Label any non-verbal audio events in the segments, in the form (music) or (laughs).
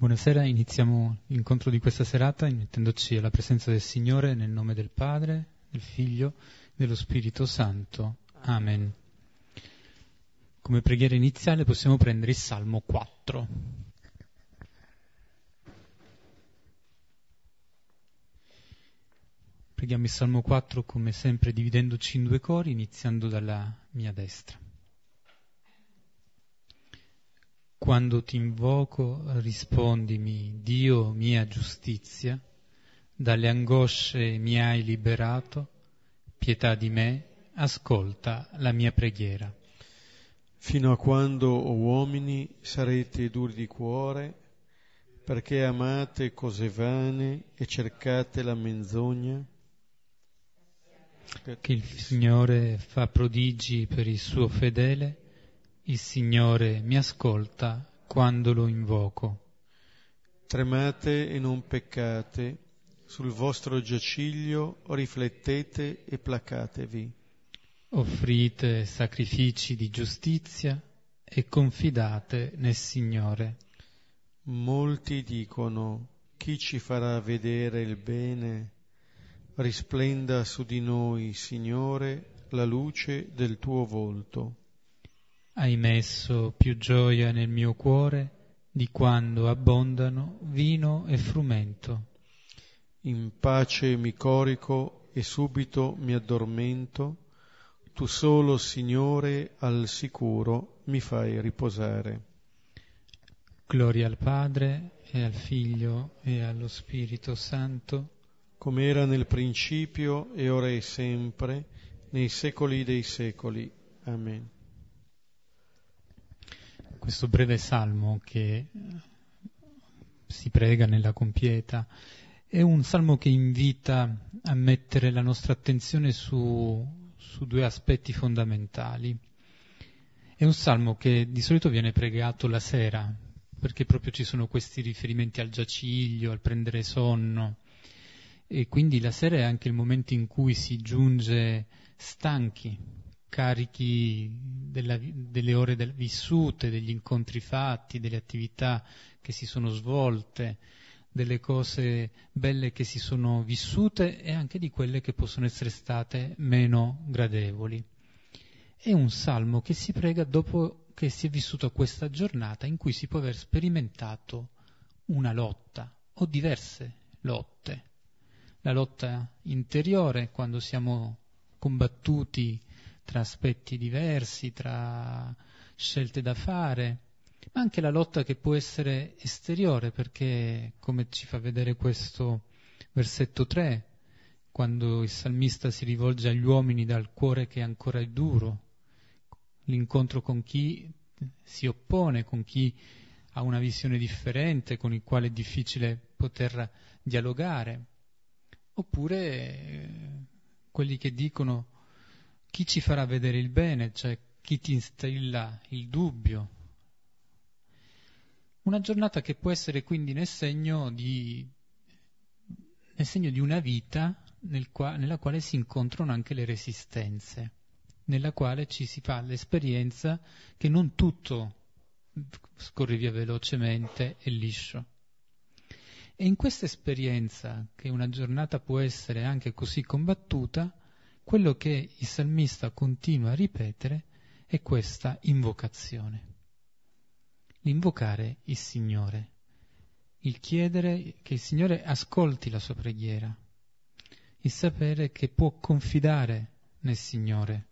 Buonasera, iniziamo l'incontro di questa serata mettendoci alla presenza del Signore nel nome del Padre, del Figlio e dello Spirito Santo. Amen. Come preghiera iniziale possiamo prendere il Salmo 4. Preghiamo il Salmo 4 come sempre dividendoci in due cori, iniziando dalla mia destra. Quando ti invoco, rispondimi, Dio mia giustizia, dalle angosce mi hai liberato, pietà di me, ascolta la mia preghiera. Fino a quando, o uomini, sarete duri di cuore, perché amate cose vane e cercate la menzogna? Che il Signore fa prodigi per il suo fedele, il Signore mi ascolta quando lo invoco. Tremate e non peccate, sul vostro giaciglio riflettete e placatevi. Offrite sacrifici di giustizia e confidate nel Signore. Molti dicono, chi ci farà vedere il bene? Risplenda su di noi, Signore, la luce del tuo volto. Hai messo più gioia nel mio cuore di quando abbondano vino e frumento. In pace mi corico e subito mi addormento, tu solo, Signore, al sicuro mi fai riposare. Gloria al Padre e al Figlio e allo Spirito Santo, come era nel principio e ora e sempre, nei secoli dei secoli. Amen questo breve salmo che si prega nella compieta è un salmo che invita a mettere la nostra attenzione su, su due aspetti fondamentali. È un salmo che di solito viene pregato la sera, perché proprio ci sono questi riferimenti al giaciglio, al prendere sonno, e quindi la sera è anche il momento in cui si giunge stanchi, carichi della, delle ore del, vissute, degli incontri fatti, delle attività che si sono svolte, delle cose belle che si sono vissute e anche di quelle che possono essere state meno gradevoli. È un salmo che si prega dopo che si è vissuta questa giornata in cui si può aver sperimentato una lotta o diverse lotte. La lotta interiore quando siamo combattuti tra aspetti diversi, tra scelte da fare, ma anche la lotta che può essere esteriore, perché come ci fa vedere questo versetto 3, quando il salmista si rivolge agli uomini dal cuore che ancora è duro, l'incontro con chi si oppone, con chi ha una visione differente, con il quale è difficile poter dialogare, oppure eh, quelli che dicono chi ci farà vedere il bene, cioè chi ti instilla il dubbio. Una giornata che può essere quindi nel segno di, nel segno di una vita nel qua, nella quale si incontrano anche le resistenze, nella quale ci si fa l'esperienza che non tutto scorre via velocemente e liscio. E in questa esperienza, che una giornata può essere anche così combattuta, quello che il salmista continua a ripetere è questa invocazione. L'invocare il Signore, il chiedere che il Signore ascolti la sua preghiera, il sapere che può confidare nel Signore,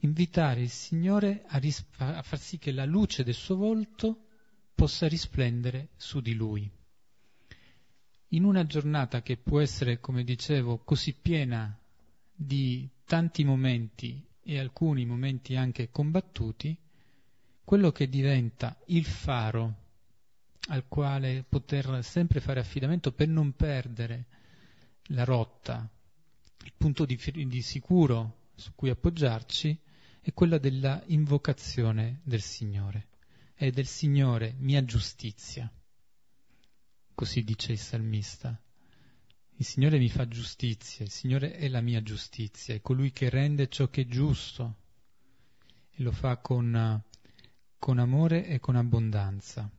invitare il Signore a, risp- a far sì che la luce del suo volto possa risplendere su di lui. In una giornata che può essere, come dicevo, così piena di tanti momenti e alcuni momenti anche combattuti, quello che diventa il faro al quale poter sempre fare affidamento per non perdere la rotta, il punto di, di sicuro su cui appoggiarci, è quella della invocazione del Signore. È del Signore mia giustizia. Così dice il salmista. Il Signore mi fa giustizia, il Signore è la mia giustizia, è colui che rende ciò che è giusto e lo fa con, con amore e con abbondanza.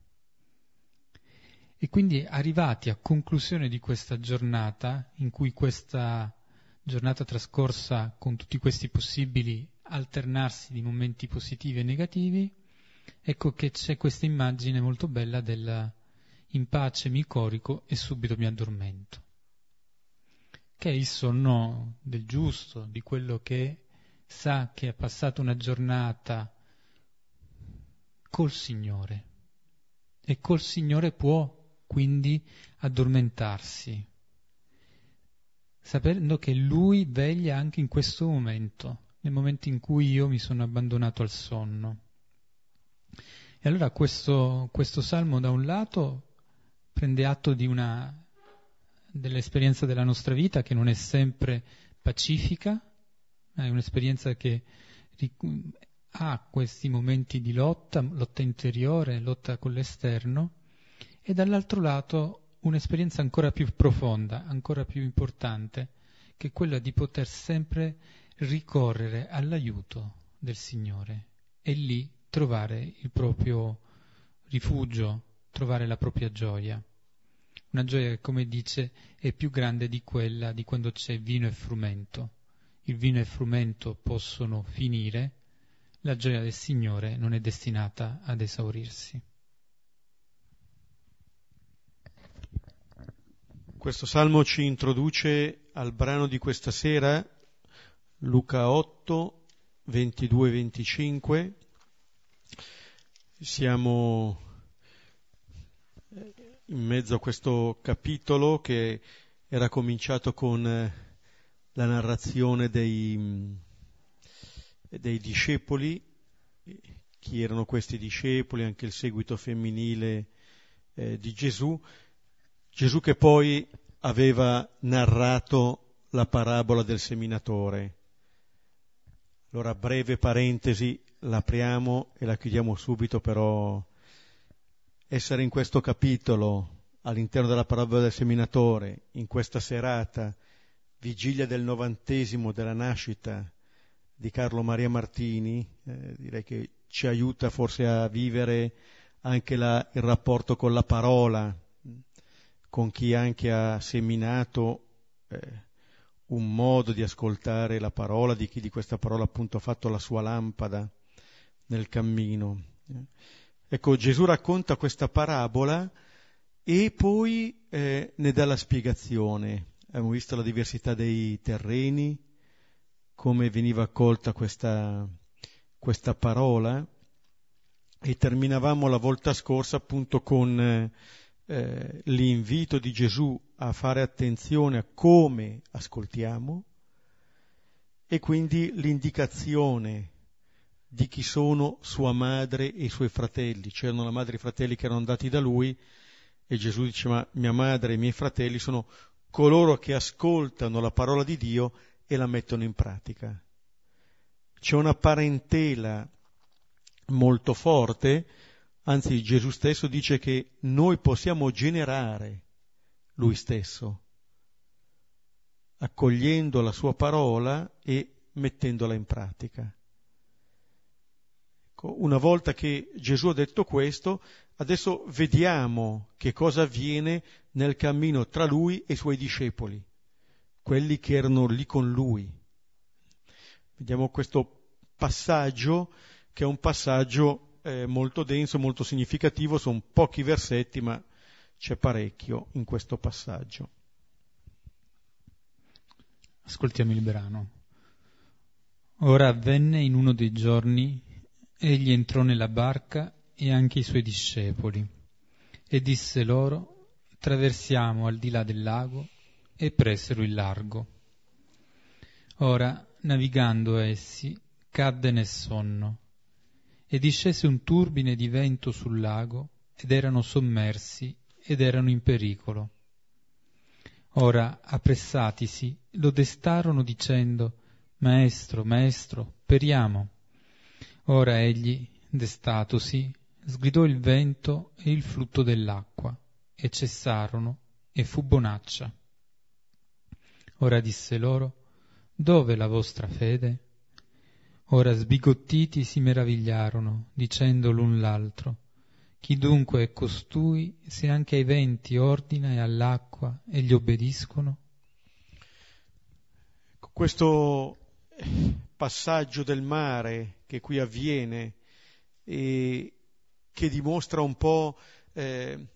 E quindi arrivati a conclusione di questa giornata, in cui questa giornata trascorsa con tutti questi possibili alternarsi di momenti positivi e negativi, ecco che c'è questa immagine molto bella del in pace mi corico e subito mi addormento, che è il sonno del giusto, di quello che sa che ha passato una giornata col Signore e col Signore può quindi addormentarsi, sapendo che Lui veglia anche in questo momento, nel momento in cui io mi sono abbandonato al sonno. E allora questo, questo salmo da un lato prende atto di una, dell'esperienza della nostra vita che non è sempre pacifica, è un'esperienza che ha questi momenti di lotta, lotta interiore, lotta con l'esterno, e dall'altro lato un'esperienza ancora più profonda, ancora più importante, che è quella di poter sempre ricorrere all'aiuto del Signore e lì trovare il proprio rifugio, trovare la propria gioia. Una gioia che, come dice, è più grande di quella di quando c'è vino e frumento. Il vino e il frumento possono finire, la gioia del Signore non è destinata ad esaurirsi. Questo salmo ci introduce al brano di questa sera, Luca 8, 22-25. Siamo in mezzo a questo capitolo che era cominciato con la narrazione dei, dei discepoli, chi erano questi discepoli, anche il seguito femminile eh, di Gesù, Gesù che poi aveva narrato la parabola del seminatore. Allora, breve parentesi, l'apriamo e la chiudiamo subito, però essere in questo capitolo, all'interno della parabola del seminatore, in questa serata, vigilia del novantesimo della nascita di Carlo Maria Martini, eh, direi che ci aiuta forse a vivere anche la, il rapporto con la parola, con chi anche ha seminato eh, un modo di ascoltare la parola, di chi di questa parola appunto ha fatto la sua lampada nel cammino. Ecco, Gesù racconta questa parabola e poi eh, ne dà la spiegazione. Abbiamo visto la diversità dei terreni, come veniva accolta questa, questa parola e terminavamo la volta scorsa appunto con eh, l'invito di Gesù a fare attenzione a come ascoltiamo e quindi l'indicazione di chi sono sua madre e i suoi fratelli. C'erano la madre e i fratelli che erano andati da lui e Gesù dice ma mia madre e i miei fratelli sono coloro che ascoltano la parola di Dio e la mettono in pratica. C'è una parentela molto forte Anzi, Gesù stesso dice che noi possiamo generare lui stesso, accogliendo la sua parola e mettendola in pratica. Ecco, una volta che Gesù ha detto questo, adesso vediamo che cosa avviene nel cammino tra lui e i suoi discepoli, quelli che erano lì con lui. Vediamo questo passaggio che è un passaggio eh, molto denso, molto significativo, sono pochi versetti, ma c'è parecchio in questo passaggio. Ascoltiamo il brano. Ora avvenne in uno dei giorni, egli entrò nella barca e anche i suoi discepoli, e disse loro, traversiamo al di là del lago, e presero il largo. Ora, navigando essi, cadde nel sonno e discese un turbine di vento sul lago ed erano sommersi ed erano in pericolo. Ora, appressatisi, lo destarono dicendo, Maestro, maestro, periamo. Ora egli, destatosi, sgridò il vento e il flutto dell'acqua, e cessarono, e fu bonaccia. Ora disse loro, Dove la vostra fede? Ora sbigottiti si meravigliarono, dicendo l'un l'altro, Chi dunque è costui se anche ai venti ordina e all'acqua e gli obbediscono? Questo passaggio del mare che qui avviene e che dimostra un po' eh,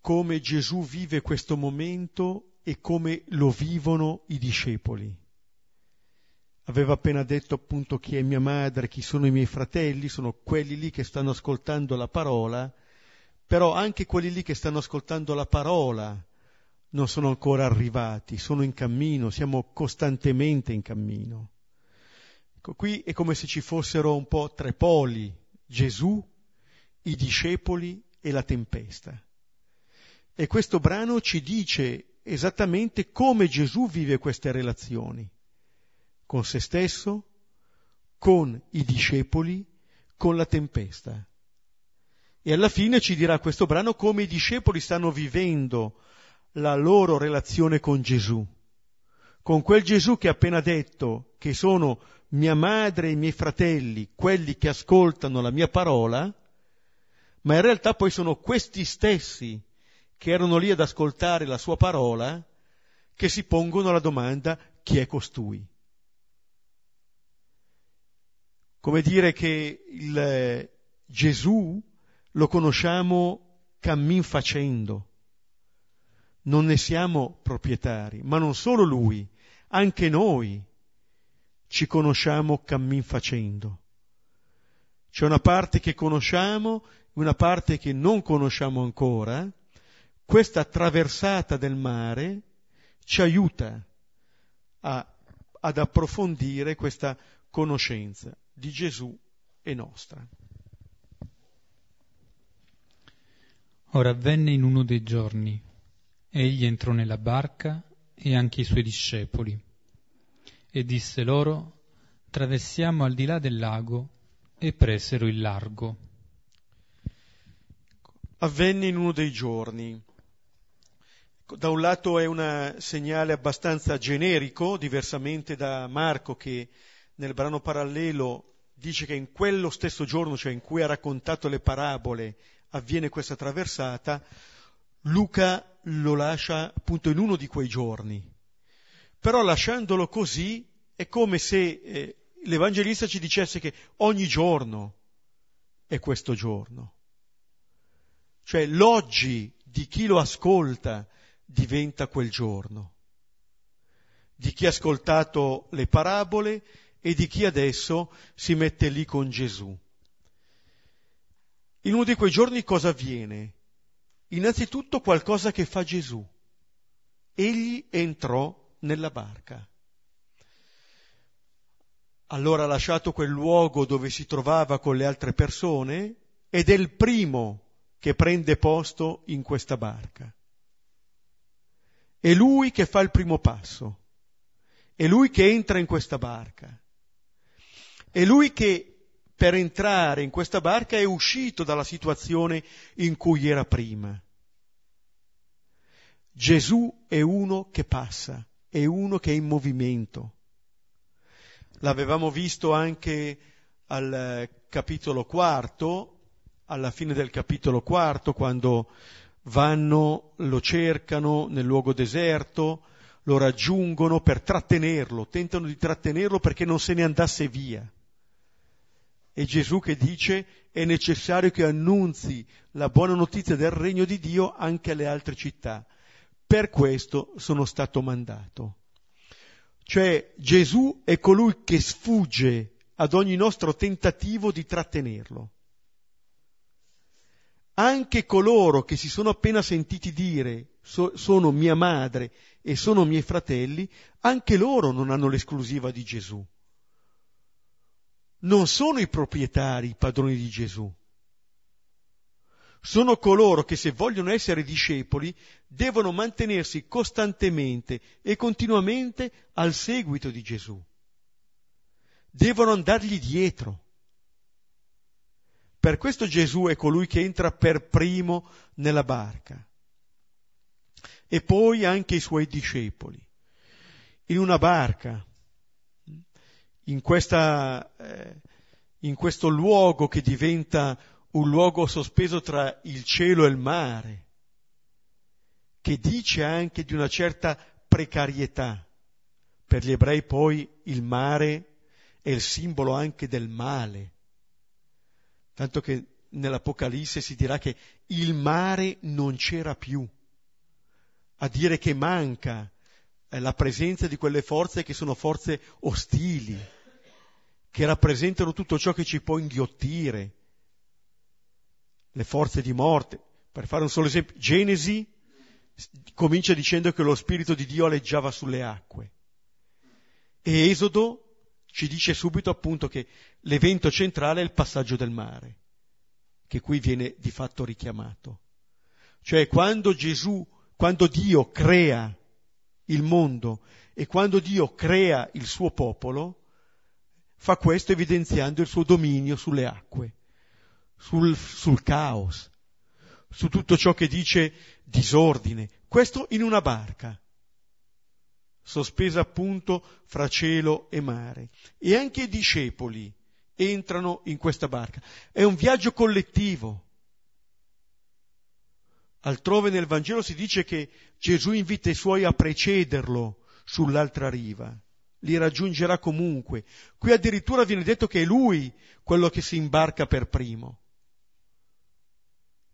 come Gesù vive questo momento e come lo vivono i discepoli. Aveva appena detto appunto chi è mia madre, chi sono i miei fratelli, sono quelli lì che stanno ascoltando la parola, però anche quelli lì che stanno ascoltando la parola non sono ancora arrivati, sono in cammino, siamo costantemente in cammino. Ecco, qui è come se ci fossero un po' tre poli, Gesù, i discepoli e la tempesta. E questo brano ci dice esattamente come Gesù vive queste relazioni, con se stesso, con i discepoli, con la tempesta. E alla fine ci dirà questo brano come i discepoli stanno vivendo la loro relazione con Gesù, con quel Gesù che ha appena detto che sono mia madre e i miei fratelli, quelli che ascoltano la mia parola, ma in realtà poi sono questi stessi che erano lì ad ascoltare la sua parola, che si pongono la domanda chi è costui? Come dire che il eh, Gesù lo conosciamo cammin facendo, non ne siamo proprietari, ma non solo lui, anche noi ci conosciamo cammin facendo. C'è una parte che conosciamo, una parte che non conosciamo ancora, questa traversata del mare ci aiuta a, ad approfondire questa conoscenza di Gesù e nostra. Ora avvenne in uno dei giorni, egli entrò nella barca e anche i suoi discepoli, e disse loro, traversiamo al di là del lago, e presero il largo. Avvenne in uno dei giorni. Da un lato è un segnale abbastanza generico, diversamente da Marco che nel brano parallelo dice che in quello stesso giorno, cioè in cui ha raccontato le parabole, avviene questa traversata, Luca lo lascia appunto in uno di quei giorni. Però lasciandolo così è come se eh, l'Evangelista ci dicesse che ogni giorno è questo giorno. Cioè l'oggi di chi lo ascolta, diventa quel giorno, di chi ha ascoltato le parabole e di chi adesso si mette lì con Gesù. In uno di quei giorni cosa avviene? Innanzitutto qualcosa che fa Gesù. Egli entrò nella barca. Allora ha lasciato quel luogo dove si trovava con le altre persone ed è il primo che prende posto in questa barca. È lui che fa il primo passo, è lui che entra in questa barca, è lui che per entrare in questa barca è uscito dalla situazione in cui era prima. Gesù è uno che passa, è uno che è in movimento. L'avevamo visto anche al capitolo quarto, alla fine del capitolo quarto, quando vanno, lo cercano nel luogo deserto, lo raggiungono per trattenerlo, tentano di trattenerlo perché non se ne andasse via. E Gesù che dice è necessario che annunzi la buona notizia del regno di Dio anche alle altre città. Per questo sono stato mandato. Cioè Gesù è colui che sfugge ad ogni nostro tentativo di trattenerlo anche coloro che si sono appena sentiti dire so, sono mia madre e sono miei fratelli, anche loro non hanno l'esclusiva di Gesù. Non sono i proprietari, i padroni di Gesù. Sono coloro che se vogliono essere discepoli devono mantenersi costantemente e continuamente al seguito di Gesù. Devono andargli dietro. Per questo Gesù è colui che entra per primo nella barca. E poi anche i suoi discepoli. In una barca, in, questa, eh, in questo luogo che diventa un luogo sospeso tra il cielo e il mare, che dice anche di una certa precarietà. Per gli ebrei poi il mare è il simbolo anche del male, tanto che nell'Apocalisse si dirà che il mare non c'era più, a dire che manca la presenza di quelle forze che sono forze ostili, che rappresentano tutto ciò che ci può inghiottire, le forze di morte. Per fare un solo esempio, Genesi comincia dicendo che lo Spirito di Dio aleggiava sulle acque. E Esodo ci dice subito appunto che l'evento centrale è il passaggio del mare, che qui viene di fatto richiamato. Cioè quando Gesù, quando Dio crea il mondo e quando Dio crea il suo popolo, fa questo evidenziando il suo dominio sulle acque, sul, sul caos, su tutto ciò che dice disordine. Questo in una barca, sospesa appunto fra cielo e mare. E anche i discepoli entrano in questa barca. È un viaggio collettivo. Altrove nel Vangelo si dice che Gesù invita i suoi a precederlo sull'altra riva li raggiungerà comunque. Qui addirittura viene detto che è lui quello che si imbarca per primo.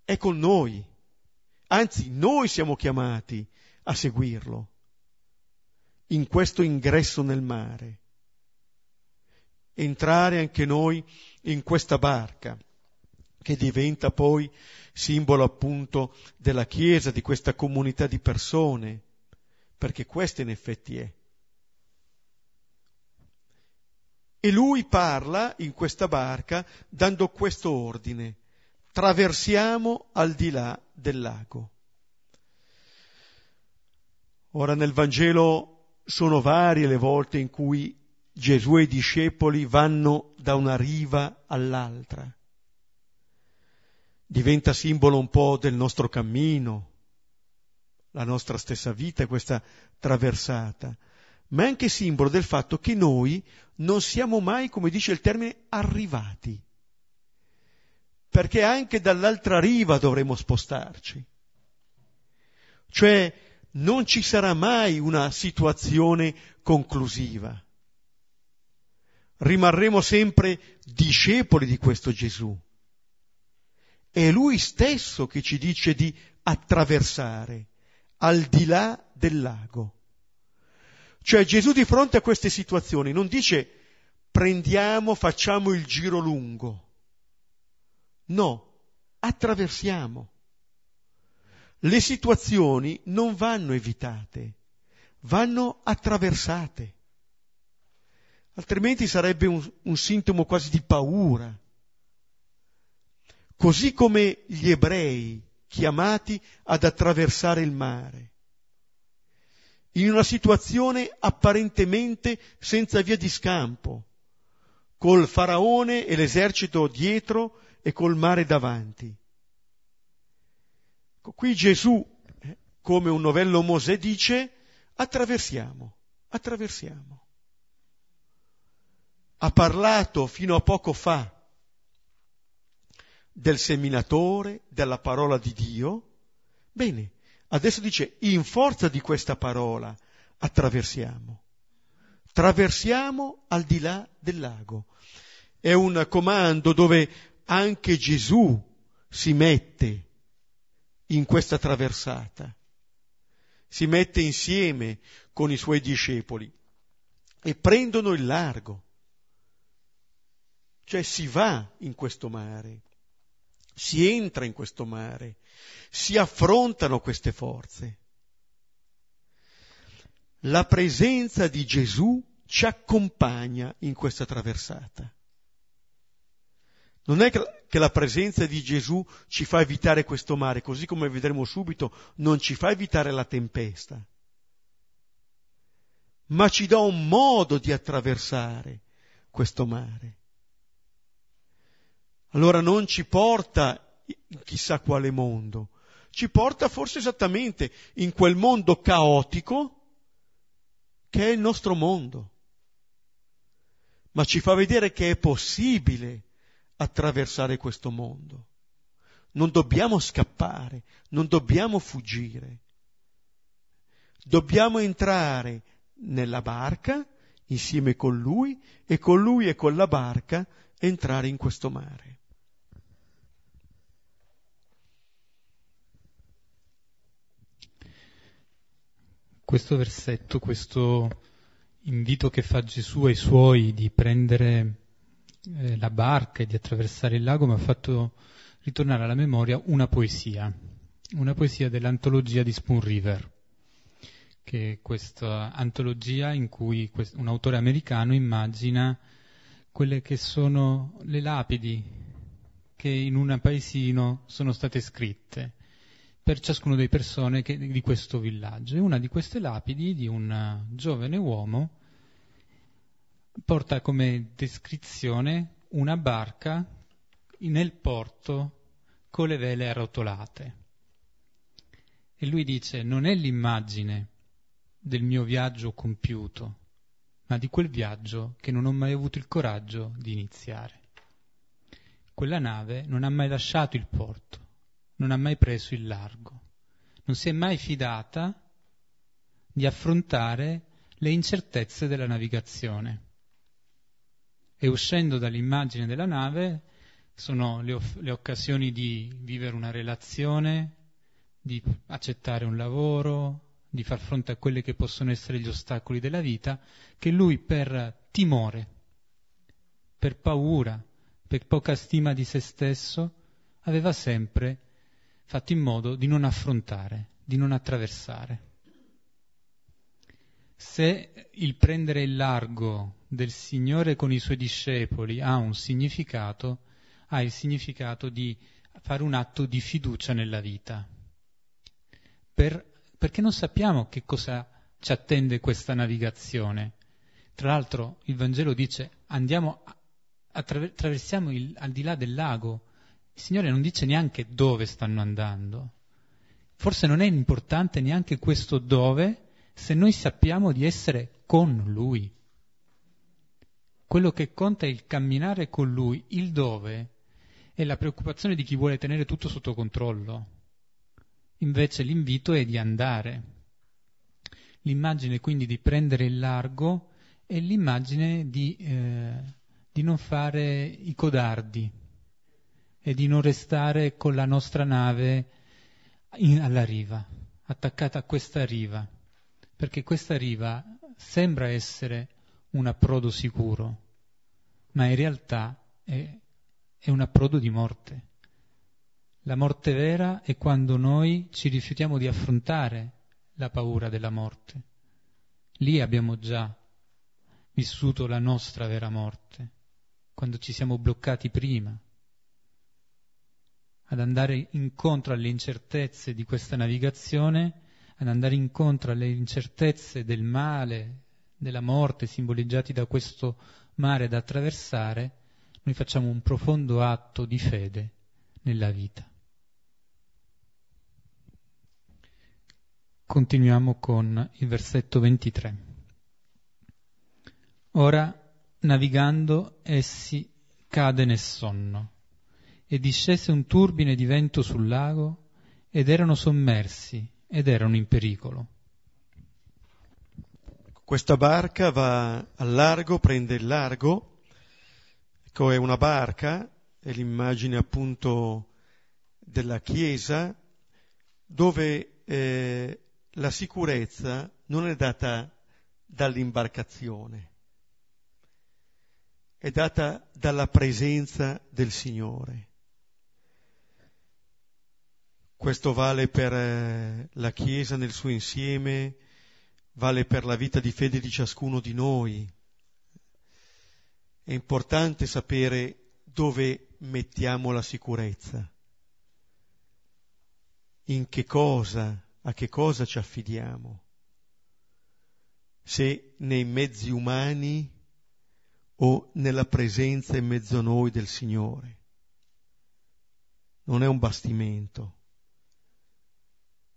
È con noi. Anzi, noi siamo chiamati a seguirlo in questo ingresso nel mare. Entrare anche noi in questa barca che diventa poi simbolo appunto della Chiesa, di questa comunità di persone, perché questa in effetti è. E lui parla in questa barca dando questo ordine. Traversiamo al di là del lago. Ora nel Vangelo sono varie le volte in cui Gesù e i discepoli vanno da una riva all'altra. Diventa simbolo un po' del nostro cammino, la nostra stessa vita, questa traversata ma è anche simbolo del fatto che noi non siamo mai, come dice il termine, arrivati. Perché anche dall'altra riva dovremo spostarci. Cioè non ci sarà mai una situazione conclusiva. Rimarremo sempre discepoli di questo Gesù. È Lui stesso che ci dice di attraversare al di là del lago. Cioè Gesù di fronte a queste situazioni non dice prendiamo, facciamo il giro lungo. No, attraversiamo. Le situazioni non vanno evitate, vanno attraversate. Altrimenti sarebbe un, un sintomo quasi di paura. Così come gli ebrei chiamati ad attraversare il mare in una situazione apparentemente senza via di scampo, col faraone e l'esercito dietro e col mare davanti. Qui Gesù, come un novello Mosè, dice attraversiamo, attraversiamo. Ha parlato fino a poco fa del seminatore, della parola di Dio. Bene, Adesso dice, in forza di questa parola attraversiamo. Traversiamo al di là del lago. È un comando dove anche Gesù si mette in questa traversata. Si mette insieme con i suoi discepoli e prendono il largo. Cioè si va in questo mare si entra in questo mare, si affrontano queste forze. La presenza di Gesù ci accompagna in questa traversata. Non è che la presenza di Gesù ci fa evitare questo mare, così come vedremo subito, non ci fa evitare la tempesta, ma ci dà un modo di attraversare questo mare allora non ci porta in chissà quale mondo, ci porta forse esattamente in quel mondo caotico che è il nostro mondo, ma ci fa vedere che è possibile attraversare questo mondo. non dobbiamo scappare, non dobbiamo fuggire. Dobbiamo entrare nella barca insieme con lui e con lui e con la barca entrare in questo mare. Questo versetto, questo invito che fa Gesù ai suoi di prendere eh, la barca e di attraversare il lago mi ha fatto ritornare alla memoria una poesia, una poesia dell'antologia di Spoon River, che è questa antologia in cui un autore americano immagina quelle che sono le lapidi che in un paesino sono state scritte per ciascuno delle persone che, di questo villaggio. E una di queste lapidi di un giovane uomo porta come descrizione una barca nel porto con le vele arrotolate. E lui dice, non è l'immagine del mio viaggio compiuto, ma di quel viaggio che non ho mai avuto il coraggio di iniziare. Quella nave non ha mai lasciato il porto, non ha mai preso il largo, non si è mai fidata di affrontare le incertezze della navigazione. E uscendo dall'immagine della nave sono le, off- le occasioni di vivere una relazione, di accettare un lavoro, di far fronte a quelli che possono essere gli ostacoli della vita, che lui per timore, per paura, per poca stima di se stesso, aveva sempre fatto in modo di non affrontare, di non attraversare. Se il prendere il largo del Signore con i suoi discepoli ha un significato, ha il significato di fare un atto di fiducia nella vita, per, perché non sappiamo che cosa ci attende questa navigazione. Tra l'altro il Vangelo dice andiamo, attraversiamo il, al di là del lago, il Signore non dice neanche dove stanno andando. Forse non è importante neanche questo dove se noi sappiamo di essere con Lui. Quello che conta è il camminare con Lui, il dove è la preoccupazione di chi vuole tenere tutto sotto controllo. Invece l'invito è di andare. L'immagine quindi di prendere il largo è l'immagine di, eh, di non fare i codardi, e di non restare con la nostra nave in, alla riva, attaccata a questa riva, perché questa riva sembra essere un approdo sicuro, ma in realtà è, è un approdo di morte. La morte vera è quando noi ci rifiutiamo di affrontare la paura della morte. Lì abbiamo già vissuto la nostra vera morte, quando ci siamo bloccati prima ad andare incontro alle incertezze di questa navigazione, ad andare incontro alle incertezze del male, della morte simboleggiati da questo mare da attraversare, noi facciamo un profondo atto di fede nella vita. Continuiamo con il versetto 23. Ora, navigando, essi cade nel sonno e discese un turbine di vento sul lago ed erano sommersi ed erano in pericolo. Questa barca va al largo, prende il largo, ecco è una barca, è l'immagine appunto della Chiesa, dove eh, la sicurezza non è data dall'imbarcazione, è data dalla presenza del Signore. Questo vale per eh, la Chiesa nel suo insieme, vale per la vita di fede di ciascuno di noi. È importante sapere dove mettiamo la sicurezza, in che cosa, a che cosa ci affidiamo, se nei mezzi umani o nella presenza in mezzo a noi del Signore. Non è un bastimento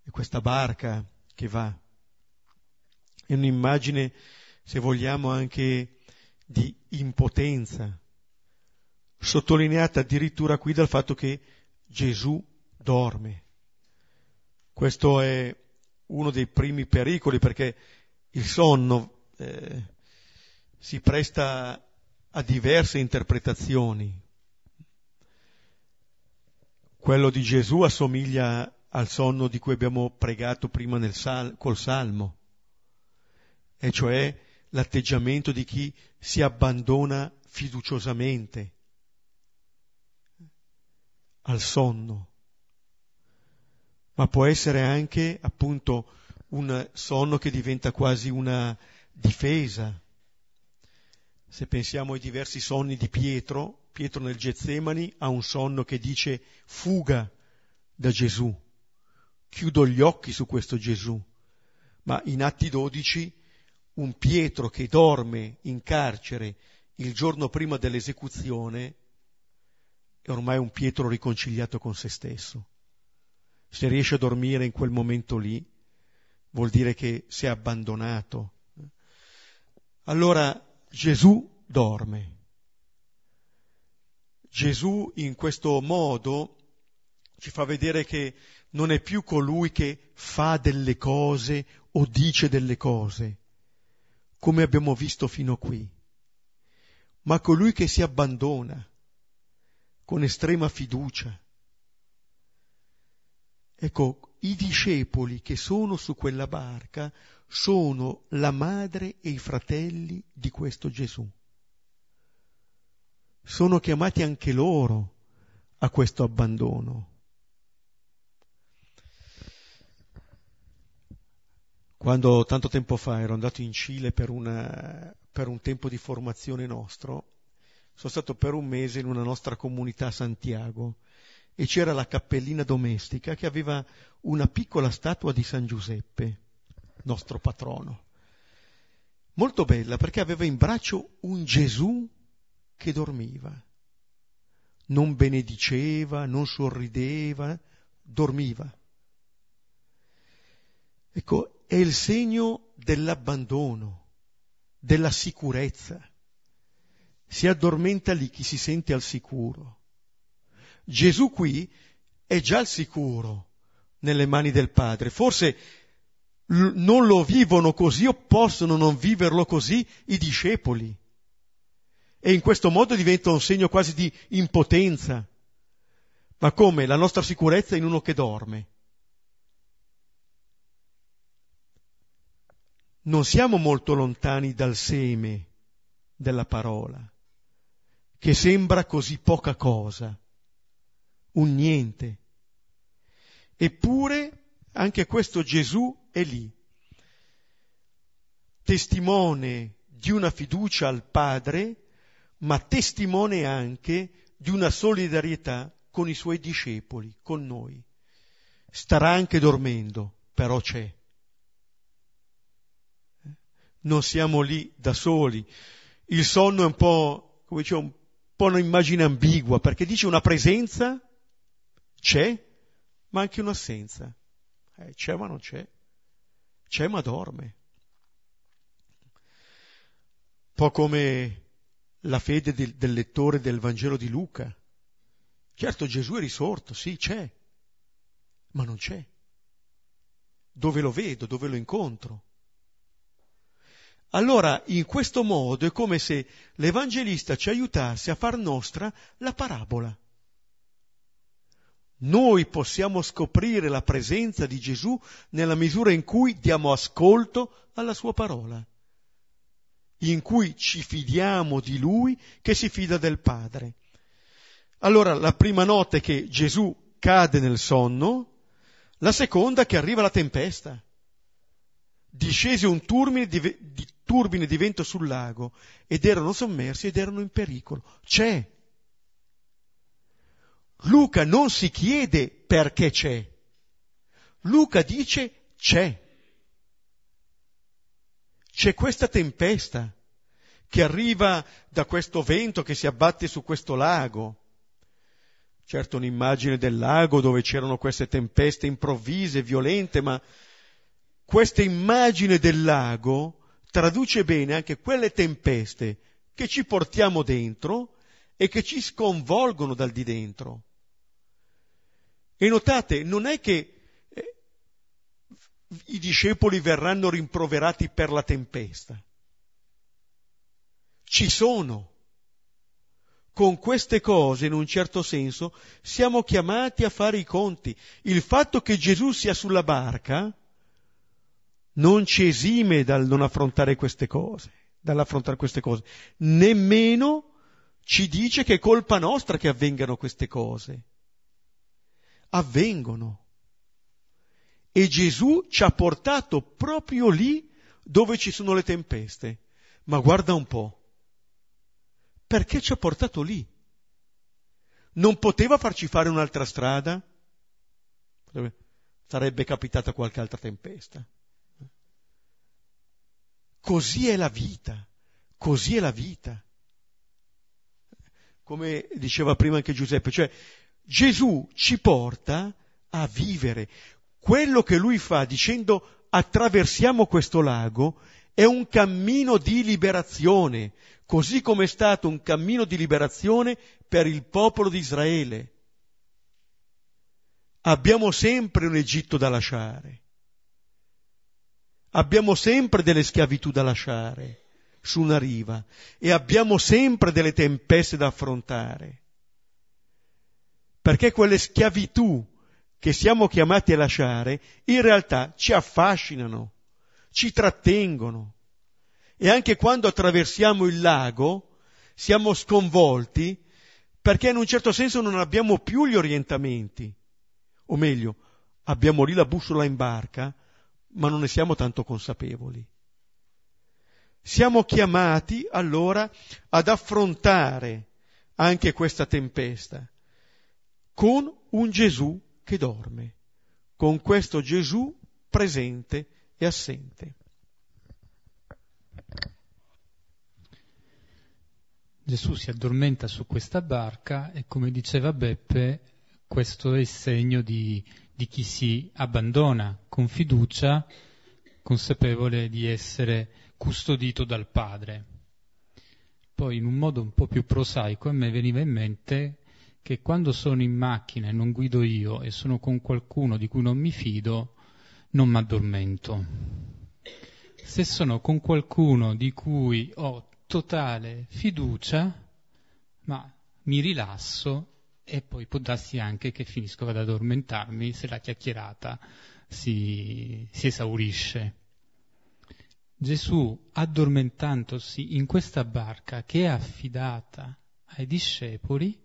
è questa barca che va. È un'immagine, se vogliamo, anche di impotenza, sottolineata addirittura qui dal fatto che Gesù dorme. Questo è uno dei primi pericoli perché il sonno eh, si presta a diverse interpretazioni. Quello di Gesù assomiglia al sonno di cui abbiamo pregato prima sal- col Salmo, e cioè l'atteggiamento di chi si abbandona fiduciosamente al sonno. Ma può essere anche appunto un sonno che diventa quasi una difesa. Se pensiamo ai diversi sonni di Pietro, Pietro nel Getsemani ha un sonno che dice fuga da Gesù. Chiudo gli occhi su questo Gesù. Ma in Atti 12 un Pietro che dorme in carcere il giorno prima dell'esecuzione è ormai un Pietro riconciliato con se stesso. Se riesce a dormire in quel momento lì, vuol dire che si è abbandonato. Allora Gesù dorme. Gesù in questo modo ci fa vedere che non è più colui che fa delle cose o dice delle cose, come abbiamo visto fino qui, ma colui che si abbandona con estrema fiducia. Ecco, i discepoli che sono su quella barca sono la madre e i fratelli di questo Gesù. Sono chiamati anche loro a questo abbandono. Quando tanto tempo fa ero andato in Cile per, una, per un tempo di formazione nostro, sono stato per un mese in una nostra comunità a Santiago e c'era la cappellina domestica che aveva una piccola statua di San Giuseppe, nostro patrono. Molto bella perché aveva in braccio un Gesù che dormiva. Non benediceva, non sorrideva, dormiva. Ecco, è il segno dell'abbandono, della sicurezza. Si addormenta lì chi si sente al sicuro. Gesù qui è già al sicuro nelle mani del Padre. Forse non lo vivono così o possono non viverlo così i discepoli. E in questo modo diventa un segno quasi di impotenza. Ma come? La nostra sicurezza in uno che dorme. Non siamo molto lontani dal seme della parola, che sembra così poca cosa, un niente. Eppure anche questo Gesù è lì, testimone di una fiducia al Padre, ma testimone anche di una solidarietà con i suoi discepoli, con noi. Starà anche dormendo, però c'è non siamo lì da soli. Il sonno è un po', come dicevo, un po' un'immagine ambigua, perché dice una presenza, c'è, ma anche un'assenza. Eh, c'è ma non c'è. C'è ma dorme. Un po' come la fede del, del lettore del Vangelo di Luca. Certo Gesù è risorto, sì, c'è, ma non c'è. Dove lo vedo, dove lo incontro? Allora, in questo modo è come se l'Evangelista ci aiutasse a far nostra la parabola. Noi possiamo scoprire la presenza di Gesù nella misura in cui diamo ascolto alla sua parola, in cui ci fidiamo di Lui che si fida del Padre. Allora, la prima nota è che Gesù cade nel sonno, la seconda che arriva la tempesta discese un turbine di, di, turbine di vento sul lago ed erano sommersi ed erano in pericolo. C'è. Luca non si chiede perché c'è. Luca dice c'è. C'è questa tempesta che arriva da questo vento che si abbatte su questo lago. Certo un'immagine del lago dove c'erano queste tempeste improvvise, violente, ma questa immagine del lago traduce bene anche quelle tempeste che ci portiamo dentro e che ci sconvolgono dal di dentro. E notate, non è che eh, i discepoli verranno rimproverati per la tempesta. Ci sono. Con queste cose, in un certo senso, siamo chiamati a fare i conti. Il fatto che Gesù sia sulla barca non ci esime dal non affrontare queste cose, dall'affrontare queste cose. Nemmeno ci dice che è colpa nostra che avvengano queste cose. Avvengono. E Gesù ci ha portato proprio lì dove ci sono le tempeste. Ma guarda un po'. Perché ci ha portato lì? Non poteva farci fare un'altra strada? Sarebbe capitata qualche altra tempesta. Così è la vita, così è la vita come diceva prima anche Giuseppe, cioè Gesù ci porta a vivere. Quello che lui fa dicendo attraversiamo questo lago è un cammino di liberazione, così come è stato un cammino di liberazione per il popolo di Israele. Abbiamo sempre un Egitto da lasciare. Abbiamo sempre delle schiavitù da lasciare su una riva e abbiamo sempre delle tempeste da affrontare. Perché quelle schiavitù che siamo chiamati a lasciare in realtà ci affascinano, ci trattengono. E anche quando attraversiamo il lago siamo sconvolti perché in un certo senso non abbiamo più gli orientamenti. O meglio, abbiamo lì la bussola in barca, ma non ne siamo tanto consapevoli. Siamo chiamati allora ad affrontare anche questa tempesta con un Gesù che dorme, con questo Gesù presente e assente. Gesù si addormenta su questa barca e come diceva Beppe, questo è il segno di, di chi si abbandona con fiducia, consapevole di essere custodito dal padre. Poi in un modo un po' più prosaico a me veniva in mente che quando sono in macchina e non guido io e sono con qualcuno di cui non mi fido, non mi addormento. Se sono con qualcuno di cui ho totale fiducia, ma mi rilasso e poi può darsi anche che finisco ad addormentarmi se la chiacchierata si, si esaurisce. Gesù, addormentandosi in questa barca che è affidata ai discepoli,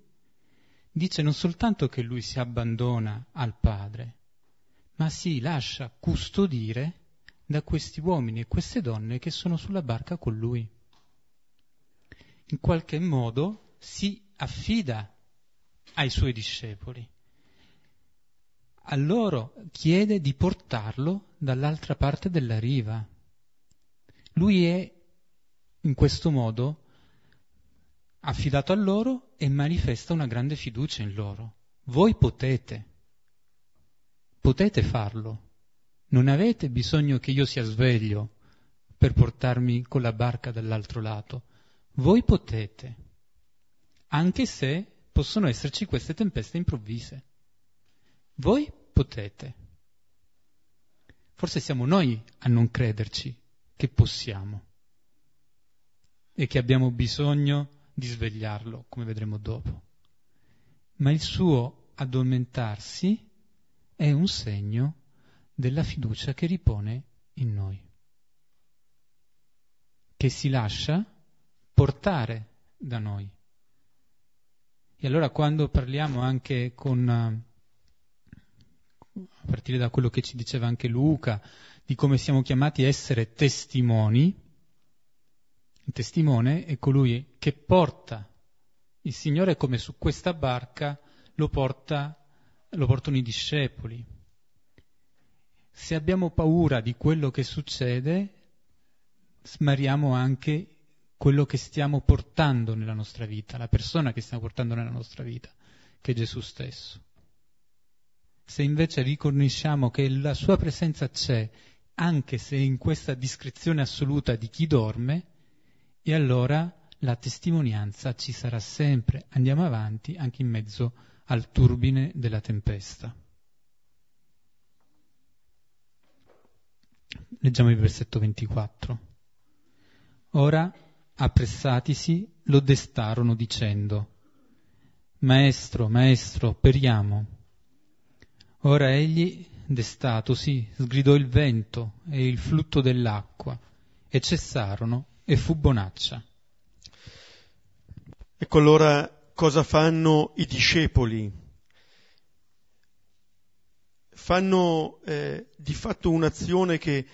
dice non soltanto che lui si abbandona al Padre, ma si lascia custodire da questi uomini e queste donne che sono sulla barca con lui. In qualche modo si affida ai suoi discepoli. A loro chiede di portarlo dall'altra parte della riva, lui è in questo modo affidato a loro e manifesta una grande fiducia in loro. Voi potete, potete farlo. Non avete bisogno che io sia sveglio per portarmi con la barca dall'altro lato. Voi potete, anche se possono esserci queste tempeste improvvise. Voi potete. Forse siamo noi a non crederci che possiamo e che abbiamo bisogno di svegliarlo, come vedremo dopo. Ma il suo addormentarsi è un segno della fiducia che ripone in noi, che si lascia portare da noi. E allora quando parliamo anche con, a partire da quello che ci diceva anche Luca, di come siamo chiamati a essere testimoni. Il testimone è colui che porta il Signore come su questa barca lo, porta, lo portano i discepoli. Se abbiamo paura di quello che succede, smariamo anche quello che stiamo portando nella nostra vita, la persona che stiamo portando nella nostra vita, che è Gesù stesso. Se invece riconosciamo che la sua presenza c'è anche se in questa descrizione assoluta di chi dorme, e allora la testimonianza ci sarà sempre. Andiamo avanti anche in mezzo al turbine della tempesta. Leggiamo il versetto 24. Ora, appressatisi, lo destarono dicendo, Maestro, maestro, periamo. Ora egli, destatosi, sgridò il vento e il flutto dell'acqua, e cessarono, e fu bonaccia. Ecco allora cosa fanno i discepoli. Fanno eh, di fatto un'azione che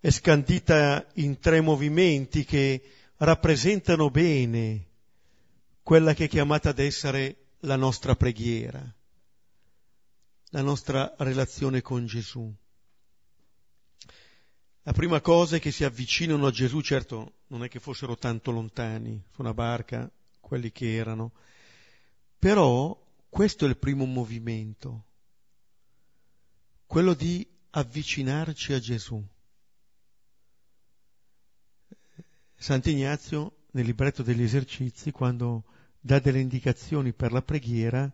è scandita in tre movimenti che rappresentano bene quella che è chiamata ad essere la nostra preghiera, la nostra relazione con Gesù. La prima cosa è che si avvicinano a Gesù, certo non è che fossero tanto lontani su una barca, quelli che erano, però questo è il primo movimento, quello di avvicinarci a Gesù. Sant'Ignazio nel libretto degli esercizi, quando dà delle indicazioni per la preghiera,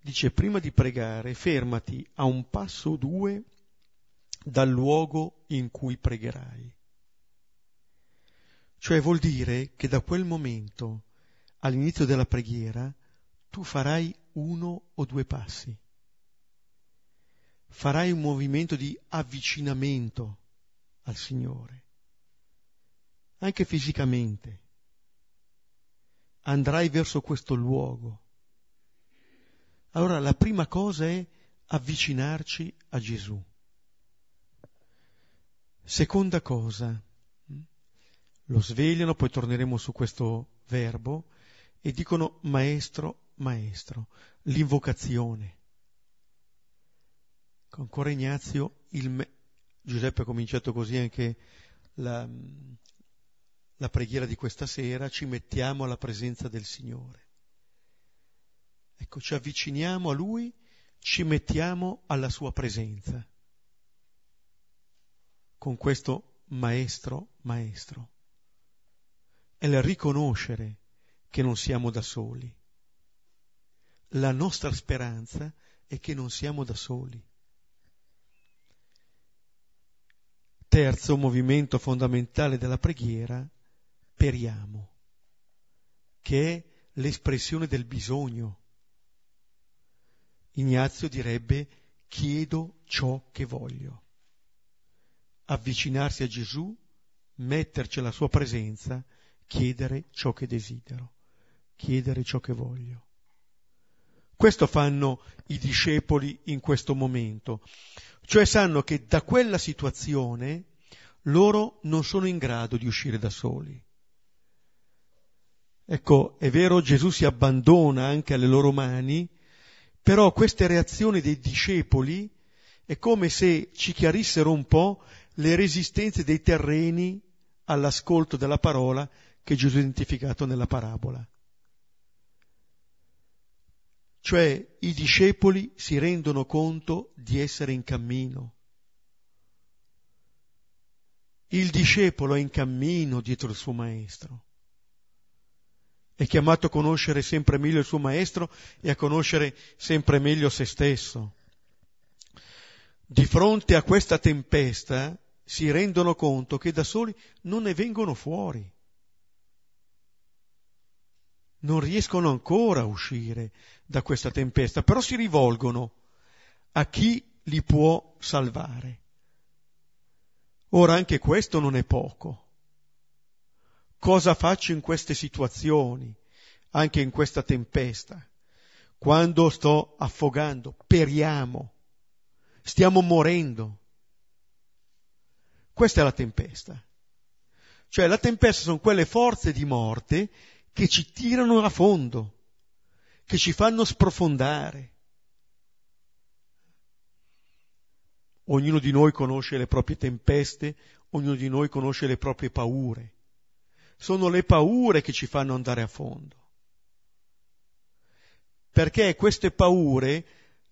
dice prima di pregare fermati a un passo o due dal luogo in cui pregherai. Cioè vuol dire che da quel momento, all'inizio della preghiera, tu farai uno o due passi. Farai un movimento di avvicinamento al Signore anche fisicamente. Andrai verso questo luogo. Allora la prima cosa è avvicinarci a Gesù. Seconda cosa, lo svegliano, poi torneremo su questo verbo, e dicono maestro, maestro, l'invocazione. Ancora Ignazio, me... Giuseppe ha cominciato così anche la, la preghiera di questa sera, ci mettiamo alla presenza del Signore. Ecco, ci avviciniamo a Lui, ci mettiamo alla Sua presenza. Con questo Maestro, Maestro. È il riconoscere che non siamo da soli. La nostra speranza è che non siamo da soli. Terzo movimento fondamentale della preghiera speriamo, che è l'espressione del bisogno. Ignazio direbbe chiedo ciò che voglio. Avvicinarsi a Gesù, metterci alla sua presenza, chiedere ciò che desidero, chiedere ciò che voglio. Questo fanno i discepoli in questo momento, cioè sanno che da quella situazione loro non sono in grado di uscire da soli. Ecco, è vero, Gesù si abbandona anche alle loro mani, però queste reazioni dei discepoli è come se ci chiarissero un po' le resistenze dei terreni all'ascolto della parola che Gesù ha identificato nella parabola. Cioè i discepoli si rendono conto di essere in cammino. Il discepolo è in cammino dietro il suo maestro è chiamato a conoscere sempre meglio il suo maestro e a conoscere sempre meglio se stesso. Di fronte a questa tempesta si rendono conto che da soli non ne vengono fuori. Non riescono ancora a uscire da questa tempesta, però si rivolgono a chi li può salvare. Ora anche questo non è poco cosa faccio in queste situazioni, anche in questa tempesta, quando sto affogando, periamo, stiamo morendo. Questa è la tempesta. Cioè la tempesta sono quelle forze di morte che ci tirano a fondo, che ci fanno sprofondare. Ognuno di noi conosce le proprie tempeste, ognuno di noi conosce le proprie paure sono le paure che ci fanno andare a fondo. Perché queste paure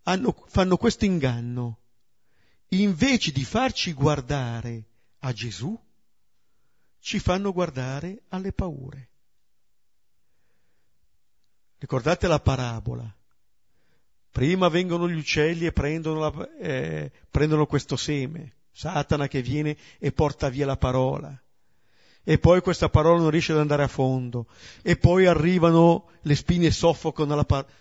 hanno, fanno questo inganno. Invece di farci guardare a Gesù, ci fanno guardare alle paure. Ricordate la parabola? Prima vengono gli uccelli e prendono, la, eh, prendono questo seme, Satana che viene e porta via la parola. E poi questa parola non riesce ad andare a fondo. E poi arrivano le spine e soffocano la parola.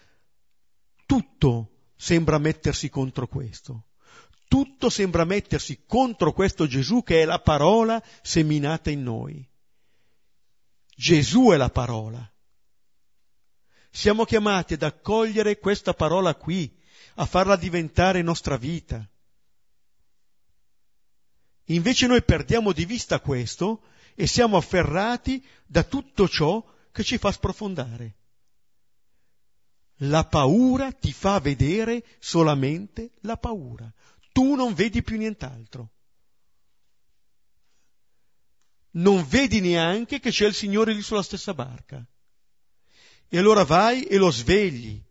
Tutto sembra mettersi contro questo. Tutto sembra mettersi contro questo Gesù che è la parola seminata in noi. Gesù è la parola. Siamo chiamati ad accogliere questa parola qui, a farla diventare nostra vita. Invece noi perdiamo di vista questo e siamo afferrati da tutto ciò che ci fa sprofondare. La paura ti fa vedere solamente la paura. Tu non vedi più nient'altro. Non vedi neanche che c'è il Signore lì sulla stessa barca. E allora vai e lo svegli.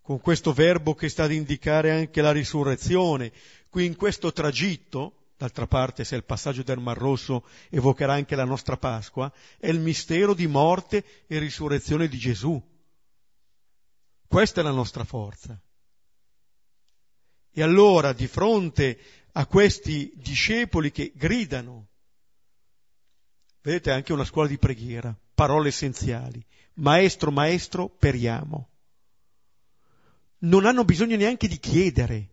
Con questo verbo che sta ad indicare anche la risurrezione. Qui in questo tragitto, d'altra parte se il passaggio del Mar Rosso evocherà anche la nostra Pasqua, è il mistero di morte e risurrezione di Gesù. Questa è la nostra forza. E allora, di fronte a questi discepoli che gridano, vedete anche una scuola di preghiera, parole essenziali, maestro, maestro, periamo. Non hanno bisogno neanche di chiedere.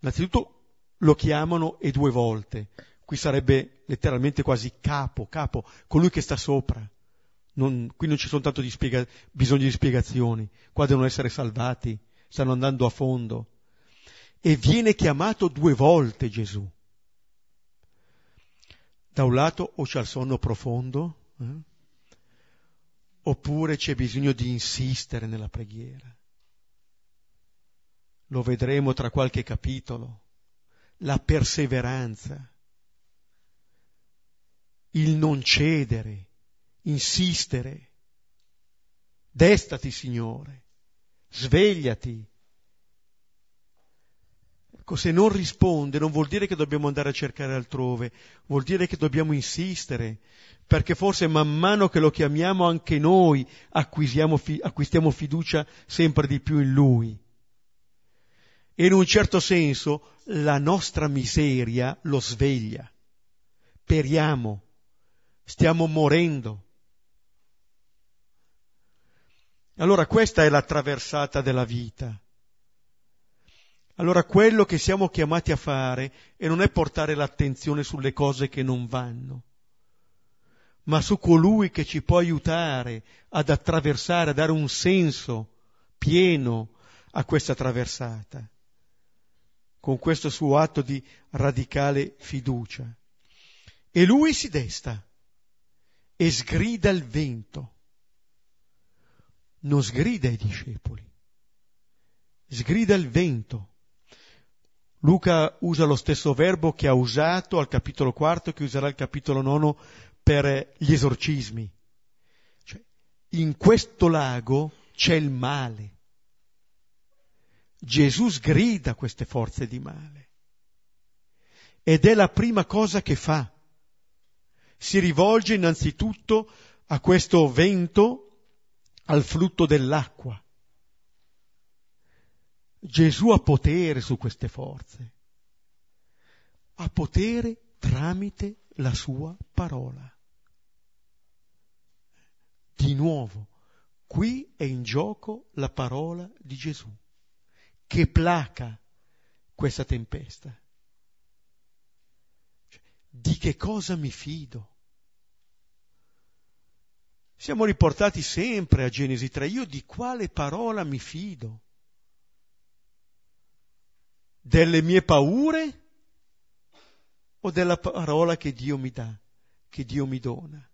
Innanzitutto lo chiamano e due volte. Qui sarebbe letteralmente quasi capo, capo, colui che sta sopra. Non, qui non ci sono tanto di spiega, bisogno di spiegazioni, qua devono essere salvati, stanno andando a fondo. E viene chiamato due volte Gesù. Da un lato o c'è il sonno profondo, eh? oppure c'è bisogno di insistere nella preghiera. Lo vedremo tra qualche capitolo. La perseveranza, il non cedere, insistere. Destati, Signore, svegliati. Ecco, se non risponde non vuol dire che dobbiamo andare a cercare altrove, vuol dire che dobbiamo insistere, perché forse man mano che lo chiamiamo anche noi acquistiamo fiducia sempre di più in Lui. E in un certo senso la nostra miseria lo sveglia. Periamo, stiamo morendo. Allora questa è la traversata della vita. Allora quello che siamo chiamati a fare e non è portare l'attenzione sulle cose che non vanno, ma su colui che ci può aiutare ad attraversare, a dare un senso pieno a questa traversata, con questo suo atto di radicale fiducia. E lui si desta e sgrida il vento non sgrida i discepoli, sgrida il vento. Luca usa lo stesso verbo che ha usato al capitolo quarto, che userà al capitolo nono per gli esorcismi. Cioè, in questo lago c'è il male. Gesù sgrida queste forze di male. Ed è la prima cosa che fa. Si rivolge innanzitutto a questo vento al frutto dell'acqua. Gesù ha potere su queste forze, ha potere tramite la sua parola. Di nuovo, qui è in gioco la parola di Gesù, che placa questa tempesta. Cioè, di che cosa mi fido? Siamo riportati sempre a Genesi 3. Io di quale parola mi fido? Delle mie paure o della parola che Dio mi dà, che Dio mi dona?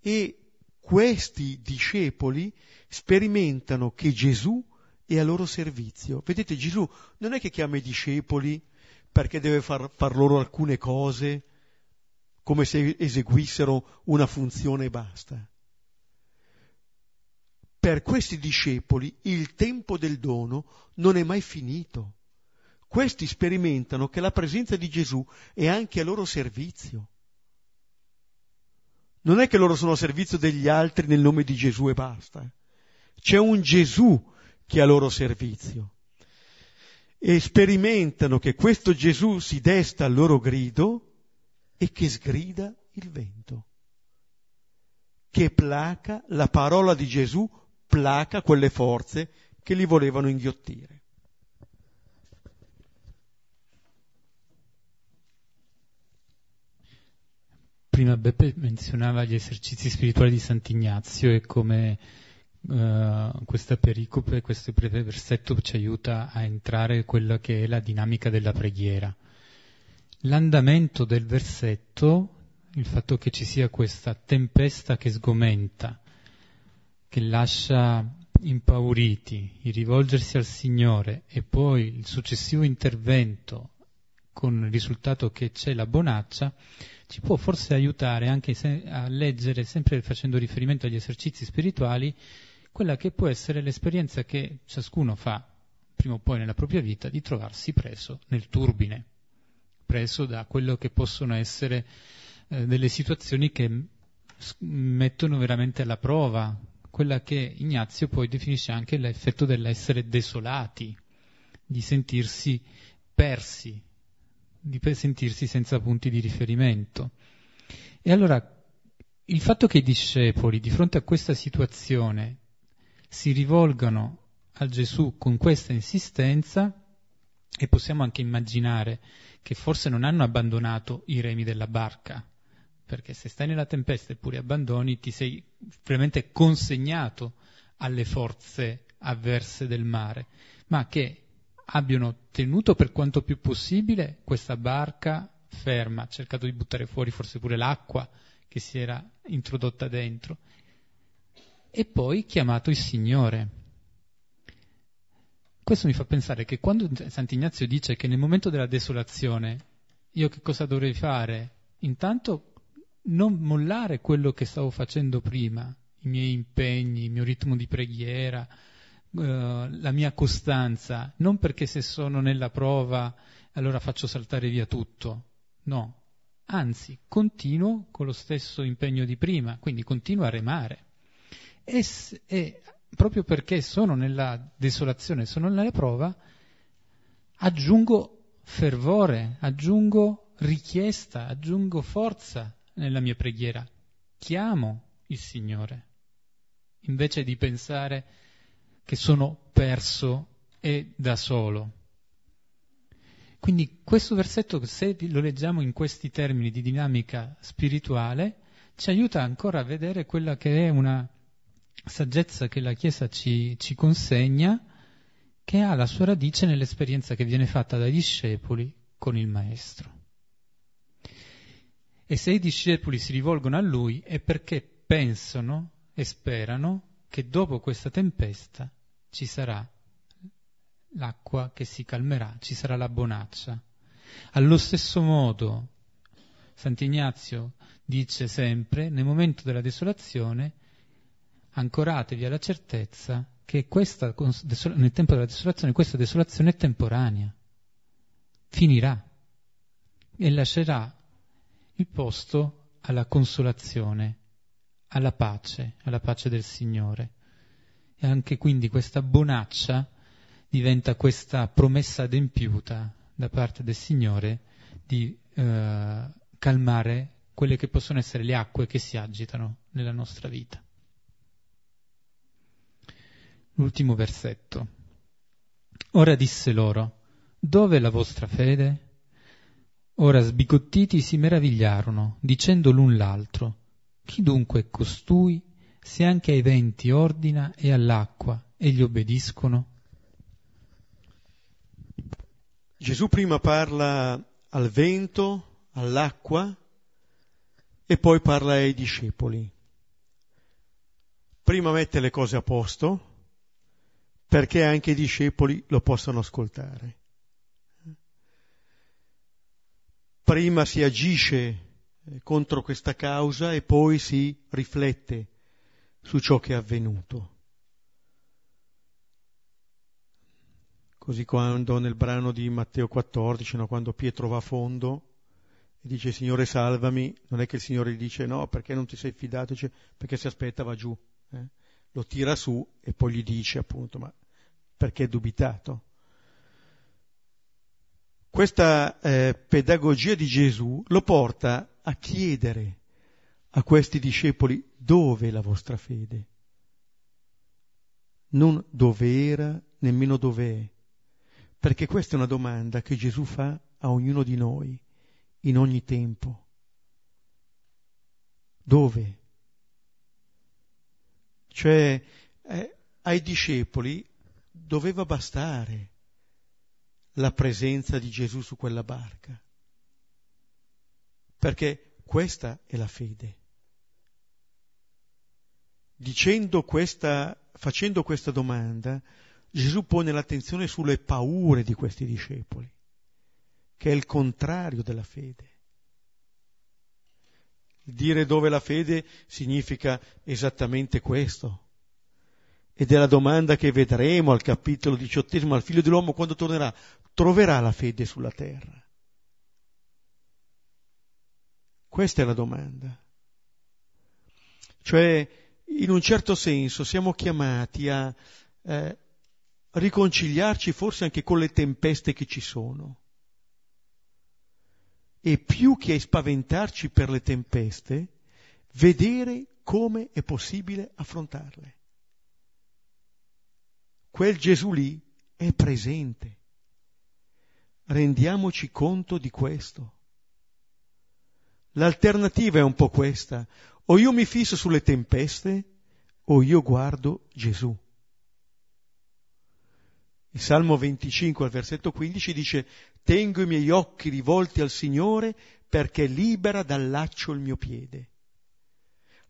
E questi discepoli sperimentano che Gesù è a loro servizio. Vedete, Gesù non è che chiama i discepoli perché deve far, far loro alcune cose, come se eseguissero una funzione e basta. Per questi discepoli il tempo del dono non è mai finito. Questi sperimentano che la presenza di Gesù è anche a loro servizio. Non è che loro sono a servizio degli altri nel nome di Gesù e basta, c'è un Gesù che è a loro servizio. E sperimentano che questo Gesù si desta al loro grido e che sgrida il vento, che placa, la parola di Gesù placa quelle forze che li volevano inghiottire. Prima Beppe menzionava gli esercizi spirituali di Sant'Ignazio e come uh, questa pericope, questo breve versetto ci aiuta a entrare in quella che è la dinamica della preghiera. L'andamento del versetto, il fatto che ci sia questa tempesta che sgomenta, che lascia impauriti, il rivolgersi al Signore e poi il successivo intervento con il risultato che c'è la bonaccia, ci può forse aiutare anche a leggere, sempre facendo riferimento agli esercizi spirituali, quella che può essere l'esperienza che ciascuno fa prima o poi nella propria vita di trovarsi preso nel turbine, preso da quello che possono essere eh, delle situazioni che mettono veramente alla prova. Quella che Ignazio poi definisce anche l'effetto dell'essere desolati, di sentirsi persi, di sentirsi senza punti di riferimento. E allora il fatto che i discepoli di fronte a questa situazione si rivolgano a Gesù con questa insistenza e possiamo anche immaginare che forse non hanno abbandonato i remi della barca, perché se stai nella tempesta eppure abbandoni ti sei veramente consegnato alle forze avverse del mare, ma che abbiano tenuto per quanto più possibile questa barca ferma, cercato di buttare fuori forse pure l'acqua che si era introdotta dentro e poi chiamato il Signore. Questo mi fa pensare che quando Sant'Ignazio dice che nel momento della desolazione io che cosa dovrei fare? Intanto non mollare quello che stavo facendo prima, i miei impegni, il mio ritmo di preghiera, uh, la mia costanza, non perché se sono nella prova allora faccio saltare via tutto, no, anzi continuo con lo stesso impegno di prima, quindi continuo a remare. E, e proprio perché sono nella desolazione, sono nella prova, aggiungo fervore, aggiungo richiesta, aggiungo forza nella mia preghiera. Chiamo il Signore, invece di pensare che sono perso e da solo. Quindi questo versetto, se lo leggiamo in questi termini di dinamica spirituale, ci aiuta ancora a vedere quella che è una saggezza che la Chiesa ci, ci consegna, che ha la sua radice nell'esperienza che viene fatta dai discepoli con il Maestro. E se i discepoli si rivolgono a lui è perché pensano e sperano che dopo questa tempesta ci sarà l'acqua che si calmerà, ci sarà la bonaccia. Allo stesso modo, Sant'Ignazio dice sempre, nel momento della desolazione, ancoratevi alla certezza che questa, nel tempo della desolazione questa desolazione è temporanea, finirà e lascerà il posto alla consolazione, alla pace, alla pace del Signore. E anche quindi questa bonaccia diventa questa promessa adempiuta da parte del Signore di eh, calmare quelle che possono essere le acque che si agitano nella nostra vita. L'ultimo versetto. Ora disse loro, dove è la vostra fede? Ora sbigottiti si meravigliarono, dicendo l'un l'altro, chi dunque è costui, se anche ai venti ordina e all'acqua e gli obbediscono? Gesù prima parla al vento, all'acqua e poi parla ai discepoli. Prima mette le cose a posto perché anche i discepoli lo possano ascoltare. Prima si agisce contro questa causa e poi si riflette su ciò che è avvenuto. Così quando nel brano di Matteo 14, no, quando Pietro va a fondo e dice Signore salvami, non è che il Signore gli dice no perché non ti sei fidato, dice perché si aspetta va giù. Eh? lo tira su e poi gli dice appunto, ma perché è dubitato? Questa eh, pedagogia di Gesù lo porta a chiedere a questi discepoli dove la vostra fede? Non dove era, nemmeno dove è, perché questa è una domanda che Gesù fa a ognuno di noi, in ogni tempo. Dove? Cioè, eh, ai discepoli doveva bastare la presenza di Gesù su quella barca, perché questa è la fede. Dicendo questa, facendo questa domanda, Gesù pone l'attenzione sulle paure di questi discepoli, che è il contrario della fede. Dire dove la fede significa esattamente questo. Ed è la domanda che vedremo al capitolo diciottesimo, al figlio dell'uomo quando tornerà. Troverà la fede sulla terra? Questa è la domanda. Cioè, in un certo senso siamo chiamati a eh, riconciliarci forse anche con le tempeste che ci sono. E più che spaventarci per le tempeste, vedere come è possibile affrontarle. Quel Gesù lì è presente. Rendiamoci conto di questo. L'alternativa è un po' questa. O io mi fisso sulle tempeste o io guardo Gesù. Il Salmo 25 al versetto 15 dice Tengo i miei occhi rivolti al Signore perché libera dal laccio il mio piede.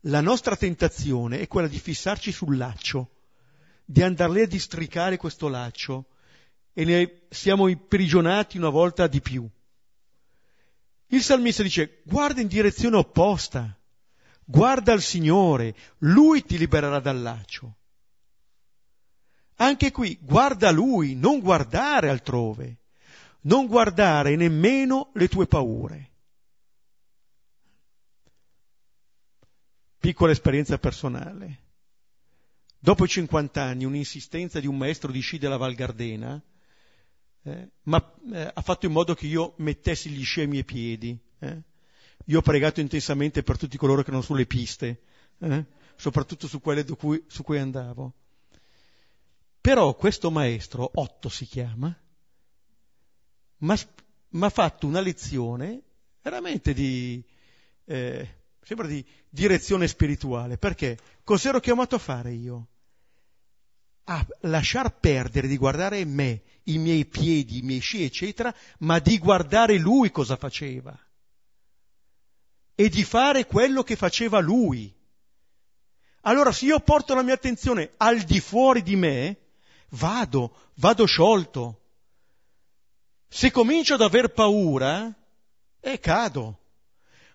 La nostra tentazione è quella di fissarci sul laccio, di andare lì a districare questo laccio e ne siamo imprigionati una volta di più. Il salmista dice guarda in direzione opposta, Guarda al Signore, Lui ti libererà dal laccio. Anche qui, guarda Lui, non guardare altrove, non guardare nemmeno le tue paure. Piccola esperienza personale. Dopo i 50 anni, un'insistenza di un maestro di sci della Val Gardena eh, eh, ha fatto in modo che io mettessi gli sci ai piedi. Eh io ho pregato intensamente per tutti coloro che erano sulle piste, eh? soprattutto su quelle cui, su cui andavo. Però questo maestro, Otto si chiama, mi ha fatto una lezione veramente di, eh, sembra di direzione spirituale. Perché? Cos'ero chiamato a fare io? A lasciar perdere di guardare me, i miei piedi, i miei sci, eccetera, ma di guardare lui cosa faceva e di fare quello che faceva lui. Allora se io porto la mia attenzione al di fuori di me, vado, vado sciolto. Se comincio ad aver paura, eh, cado.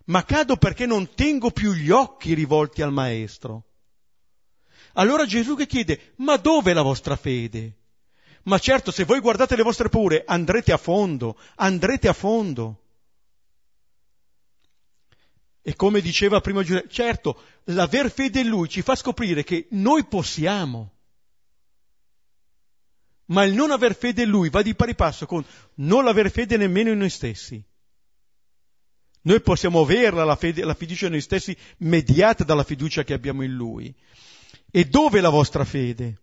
Ma cado perché non tengo più gli occhi rivolti al Maestro. Allora Gesù che chiede, ma dove è la vostra fede? Ma certo, se voi guardate le vostre paure, andrete a fondo, andrete a fondo. E come diceva prima Giuseppe, certo, l'aver fede in Lui ci fa scoprire che noi possiamo, ma il non aver fede in Lui va di pari passo con non aver fede nemmeno in noi stessi. Noi possiamo averla, la, fede, la fiducia in noi stessi, mediata dalla fiducia che abbiamo in Lui. E dove è la vostra fede?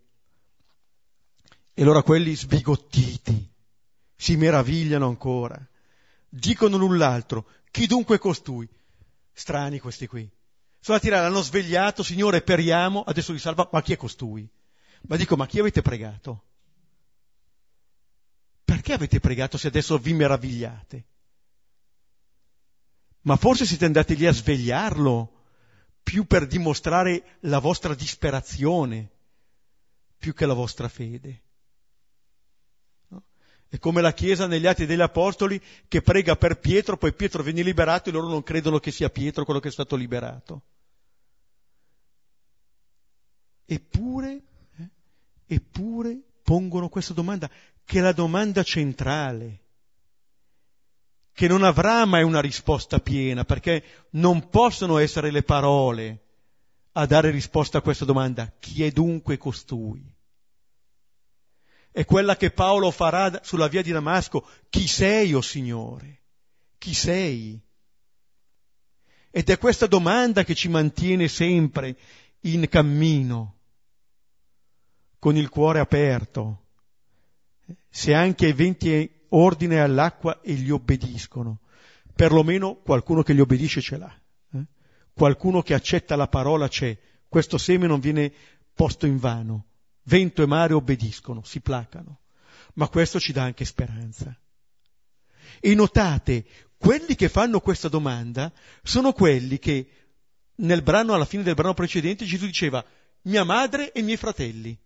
E allora quelli sbigottiti si meravigliano ancora, dicono l'un l'altro, chi dunque costui? Strani questi qui. Sono a tirare, hanno svegliato, Signore, periamo, adesso li salva, ma chi è costui? Ma dico, ma chi avete pregato? Perché avete pregato se adesso vi meravigliate? Ma forse siete andati lì a svegliarlo più per dimostrare la vostra disperazione, più che la vostra fede. È come la Chiesa negli Atti degli Apostoli che prega per Pietro, poi Pietro viene liberato e loro non credono che sia Pietro quello che è stato liberato. Eppure, eh, eppure pongono questa domanda, che è la domanda centrale, che non avrà mai una risposta piena, perché non possono essere le parole a dare risposta a questa domanda. Chi è dunque costui? È quella che Paolo farà sulla via di Damasco. Chi sei, o oh Signore? Chi sei? Ed è questa domanda che ci mantiene sempre in cammino, con il cuore aperto, se anche i venti ordine all'acqua e gli obbediscono. Perlomeno qualcuno che gli obbedisce ce l'ha. Eh? Qualcuno che accetta la parola c'è. Questo seme non viene posto in vano. Vento e mare obbediscono, si placano. Ma questo ci dà anche speranza. E notate, quelli che fanno questa domanda sono quelli che nel brano, alla fine del brano precedente, Gesù diceva mia madre e i miei fratelli.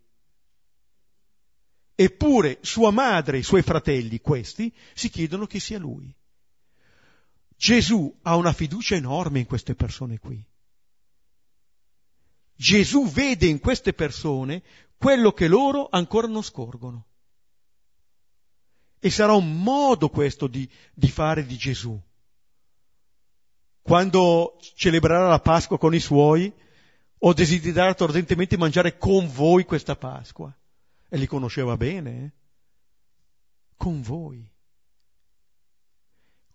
Eppure sua madre e i suoi fratelli, questi, si chiedono chi sia lui. Gesù ha una fiducia enorme in queste persone qui. Gesù vede in queste persone quello che loro ancora non scorgono. E sarà un modo questo di, di fare di Gesù. Quando celebrerà la Pasqua con i suoi, ho desiderato ardentemente mangiare con voi questa Pasqua. E li conosceva bene. Eh? Con voi.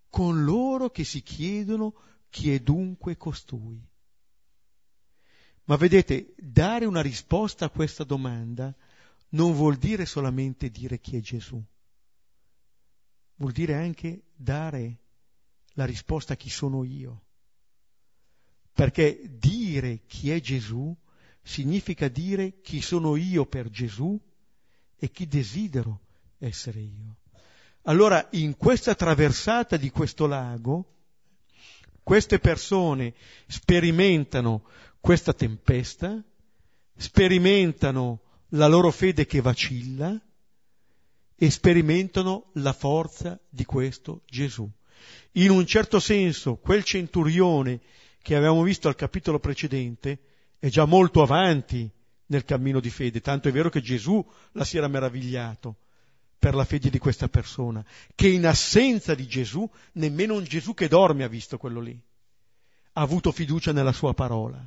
Con loro che si chiedono chi è dunque costui. Ma vedete, dare una risposta a questa domanda non vuol dire solamente dire chi è Gesù, vuol dire anche dare la risposta a chi sono io. Perché dire chi è Gesù significa dire chi sono io per Gesù e chi desidero essere io. Allora, in questa traversata di questo lago, queste persone sperimentano questa tempesta, sperimentano la loro fede che vacilla e sperimentano la forza di questo Gesù. In un certo senso, quel centurione che avevamo visto al capitolo precedente è già molto avanti nel cammino di fede, tanto è vero che Gesù la si era meravigliato per la fede di questa persona, che in assenza di Gesù nemmeno un Gesù che dorme ha visto quello lì, ha avuto fiducia nella sua parola.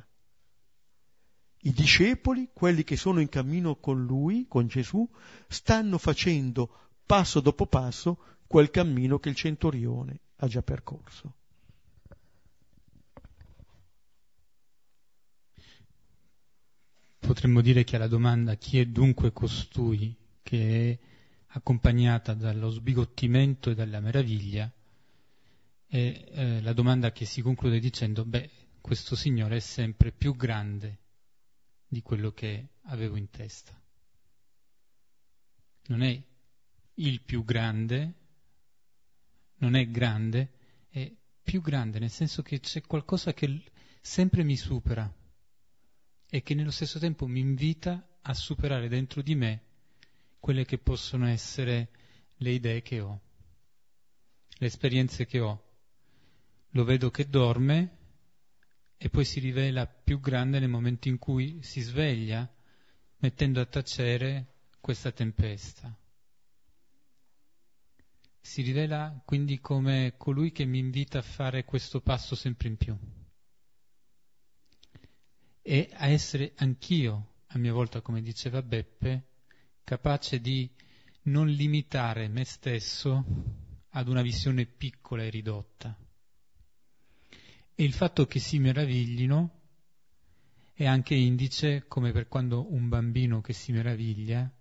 I discepoli, quelli che sono in cammino con lui, con Gesù, stanno facendo passo dopo passo quel cammino che il centurione ha già percorso. Potremmo dire che alla domanda chi è dunque costui, che è accompagnata dallo sbigottimento e dalla meraviglia, è eh, la domanda che si conclude dicendo, beh, questo Signore è sempre più grande di quello che avevo in testa. Non è il più grande, non è grande, è più grande, nel senso che c'è qualcosa che sempre mi supera e che nello stesso tempo mi invita a superare dentro di me quelle che possono essere le idee che ho, le esperienze che ho. Lo vedo che dorme e poi si rivela più grande nel momento in cui si sveglia, mettendo a tacere questa tempesta. Si rivela quindi come colui che mi invita a fare questo passo sempre in più e a essere anch'io, a mia volta, come diceva Beppe, capace di non limitare me stesso ad una visione piccola e ridotta. E il fatto che si meraviglino è anche indice, come per quando un bambino che si meraviglia,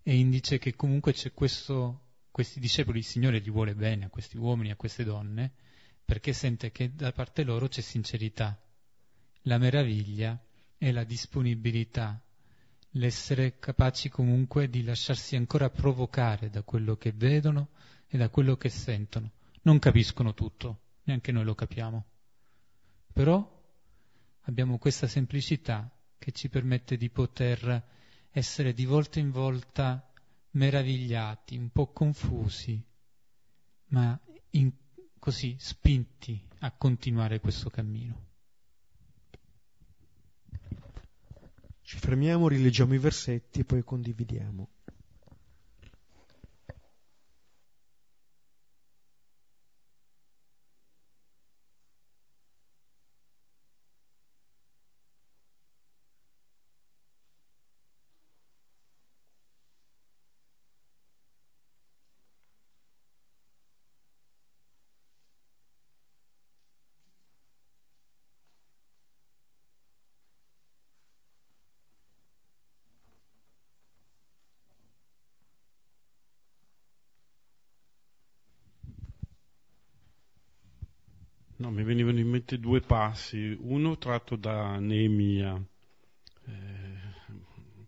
è indice che comunque c'è questo, questi discepoli, il Signore gli vuole bene a questi uomini, a queste donne, perché sente che da parte loro c'è sincerità. La meraviglia è la disponibilità, l'essere capaci comunque di lasciarsi ancora provocare da quello che vedono e da quello che sentono. Non capiscono tutto, neanche noi lo capiamo. Però abbiamo questa semplicità che ci permette di poter essere di volta in volta meravigliati, un po' confusi, ma in, così spinti a continuare questo cammino. Ci fermiamo, rileggiamo i versetti e poi condividiamo. No, mi venivano in mente due passi, uno tratto da Neemia, eh,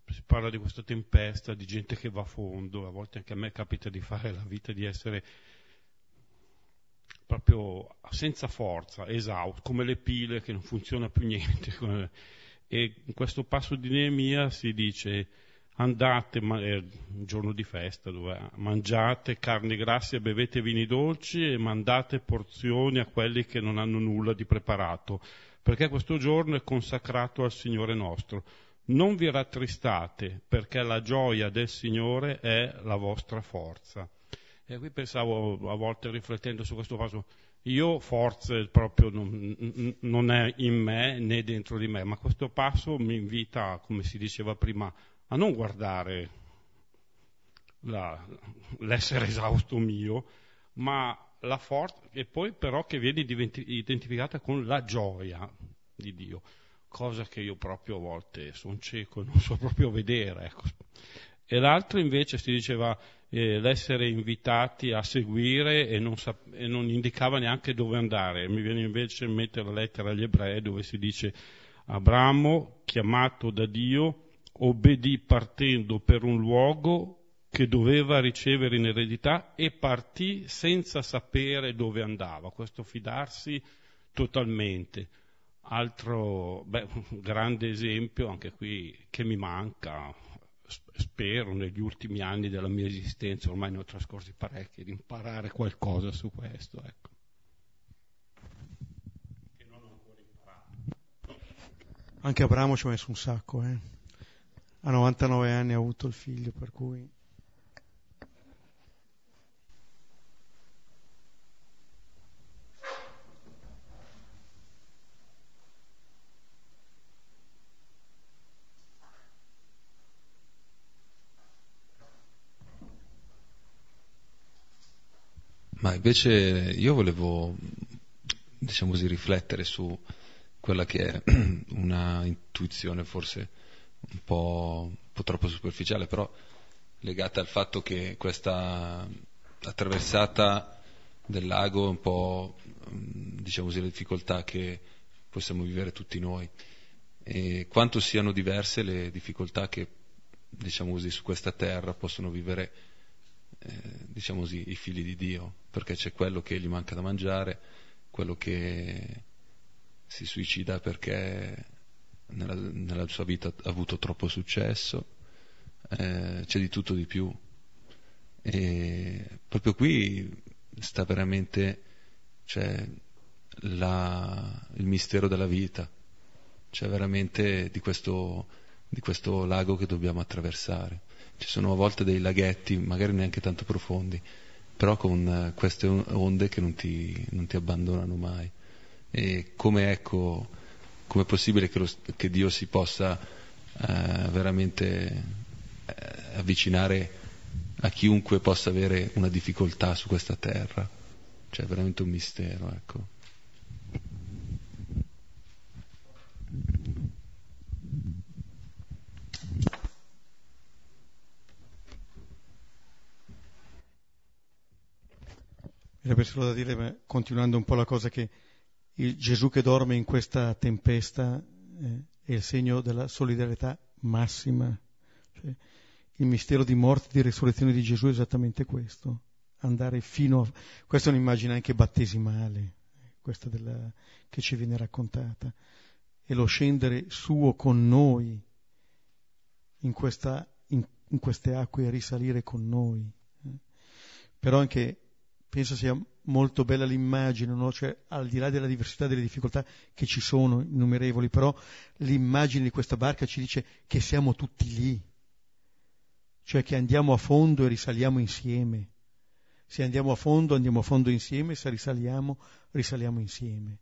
si parla di questa tempesta, di gente che va a fondo, a volte anche a me capita di fare la vita, di essere proprio senza forza, esausto, come le pile che non funziona più niente. (laughs) E in questo passo di Neemia si dice andate, ma è un giorno di festa, dove mangiate grasse e bevete vini dolci e mandate porzioni a quelli che non hanno nulla di preparato, perché questo giorno è consacrato al Signore nostro. Non vi rattristate, perché la gioia del Signore è la vostra forza. E qui pensavo, a volte riflettendo su questo caso, io forze proprio non, non, è in me né dentro di me, ma questo passo mi invita, come si diceva prima, a non guardare la, l'essere esausto mio, ma la forza, e poi però che viene identificata con la gioia di Dio, cosa che io proprio a volte sono cieco e non so proprio vedere. Ecco. E l'altro invece si diceva eh, l'essere invitati a seguire e non, sap- e non, indicava neanche dove andare. Mi viene invece in mente la lettera agli ebrei dove si dice Abramo, chiamato da Dio, obbedì partendo per un luogo che doveva ricevere in eredità e partì senza sapere dove andava, questo fidarsi totalmente. Altro beh, grande esempio, anche qui, che mi manca, spero negli ultimi anni della mia esistenza, ormai ne ho trascorsi parecchi, di imparare qualcosa su questo. Ecco. Anche Abramo ci ha messo un sacco, eh a 99 anni ha avuto il figlio, per cui... Ma invece io volevo, diciamo così, riflettere su quella che è (clears throat) una intuizione forse un po', un po' troppo superficiale, però legata al fatto che questa attraversata del lago è un po', diciamo così, le difficoltà che possiamo vivere tutti noi. E quanto siano diverse le difficoltà che, diciamo così, su questa terra possono vivere, eh, diciamo così, i figli di Dio, perché c'è quello che gli manca da mangiare, quello che si suicida perché nella, nella sua vita ha avuto troppo successo, eh, c'è di tutto di più. E proprio qui sta veramente cioè, la, il mistero della vita, c'è veramente di questo, di questo lago che dobbiamo attraversare. Ci sono a volte dei laghetti, magari neanche tanto profondi, però con queste onde che non ti, non ti abbandonano mai. E come ecco com'è possibile che, lo, che Dio si possa eh, veramente eh, avvicinare a chiunque possa avere una difficoltà su questa terra? Cioè, è veramente un mistero, ecco. Era per solo da dire, continuando un po' la cosa che il Gesù che dorme in questa tempesta eh, è il segno della solidarietà massima. Cioè, il mistero di morte e di risurrezione di Gesù è esattamente questo, andare fino a... Questa è un'immagine anche battesimale, questa della... che ci viene raccontata, e lo scendere suo con noi in, questa, in, in queste acque e risalire con noi. Eh. Però anche penso sia molto bella l'immagine, no? cioè, al di là della diversità delle difficoltà che ci sono, innumerevoli, però l'immagine di questa barca ci dice che siamo tutti lì, cioè che andiamo a fondo e risaliamo insieme. Se andiamo a fondo, andiamo a fondo insieme, se risaliamo, risaliamo insieme.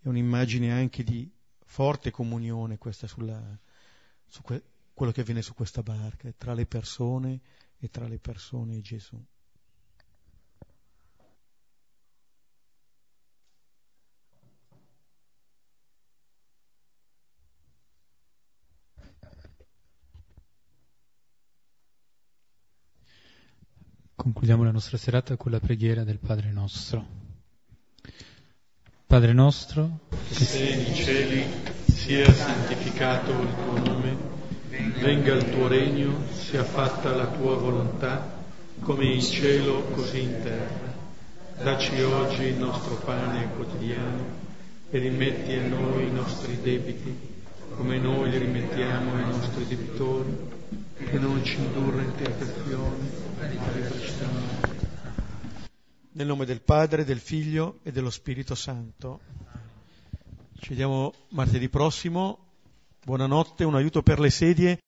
È un'immagine anche di forte comunione questa sulla, su que- quello che avviene su questa barca, tra le persone e tra le persone e Gesù. Concludiamo la nostra serata con la preghiera del Padre nostro. Padre nostro, che sei nei cieli, sia santificato il tuo nome, venga il tuo regno, sia fatta la tua volontà, come in cielo così in terra. Dacci oggi il nostro pane quotidiano e rimetti a noi i nostri debiti, come noi li rimettiamo ai nostri debitori, e non ci indurre in tentazione, ma liberaci da male. Nel nome del Padre, del Figlio e dello Spirito Santo. Ci vediamo martedì prossimo. Buonanotte, un aiuto per le sedie.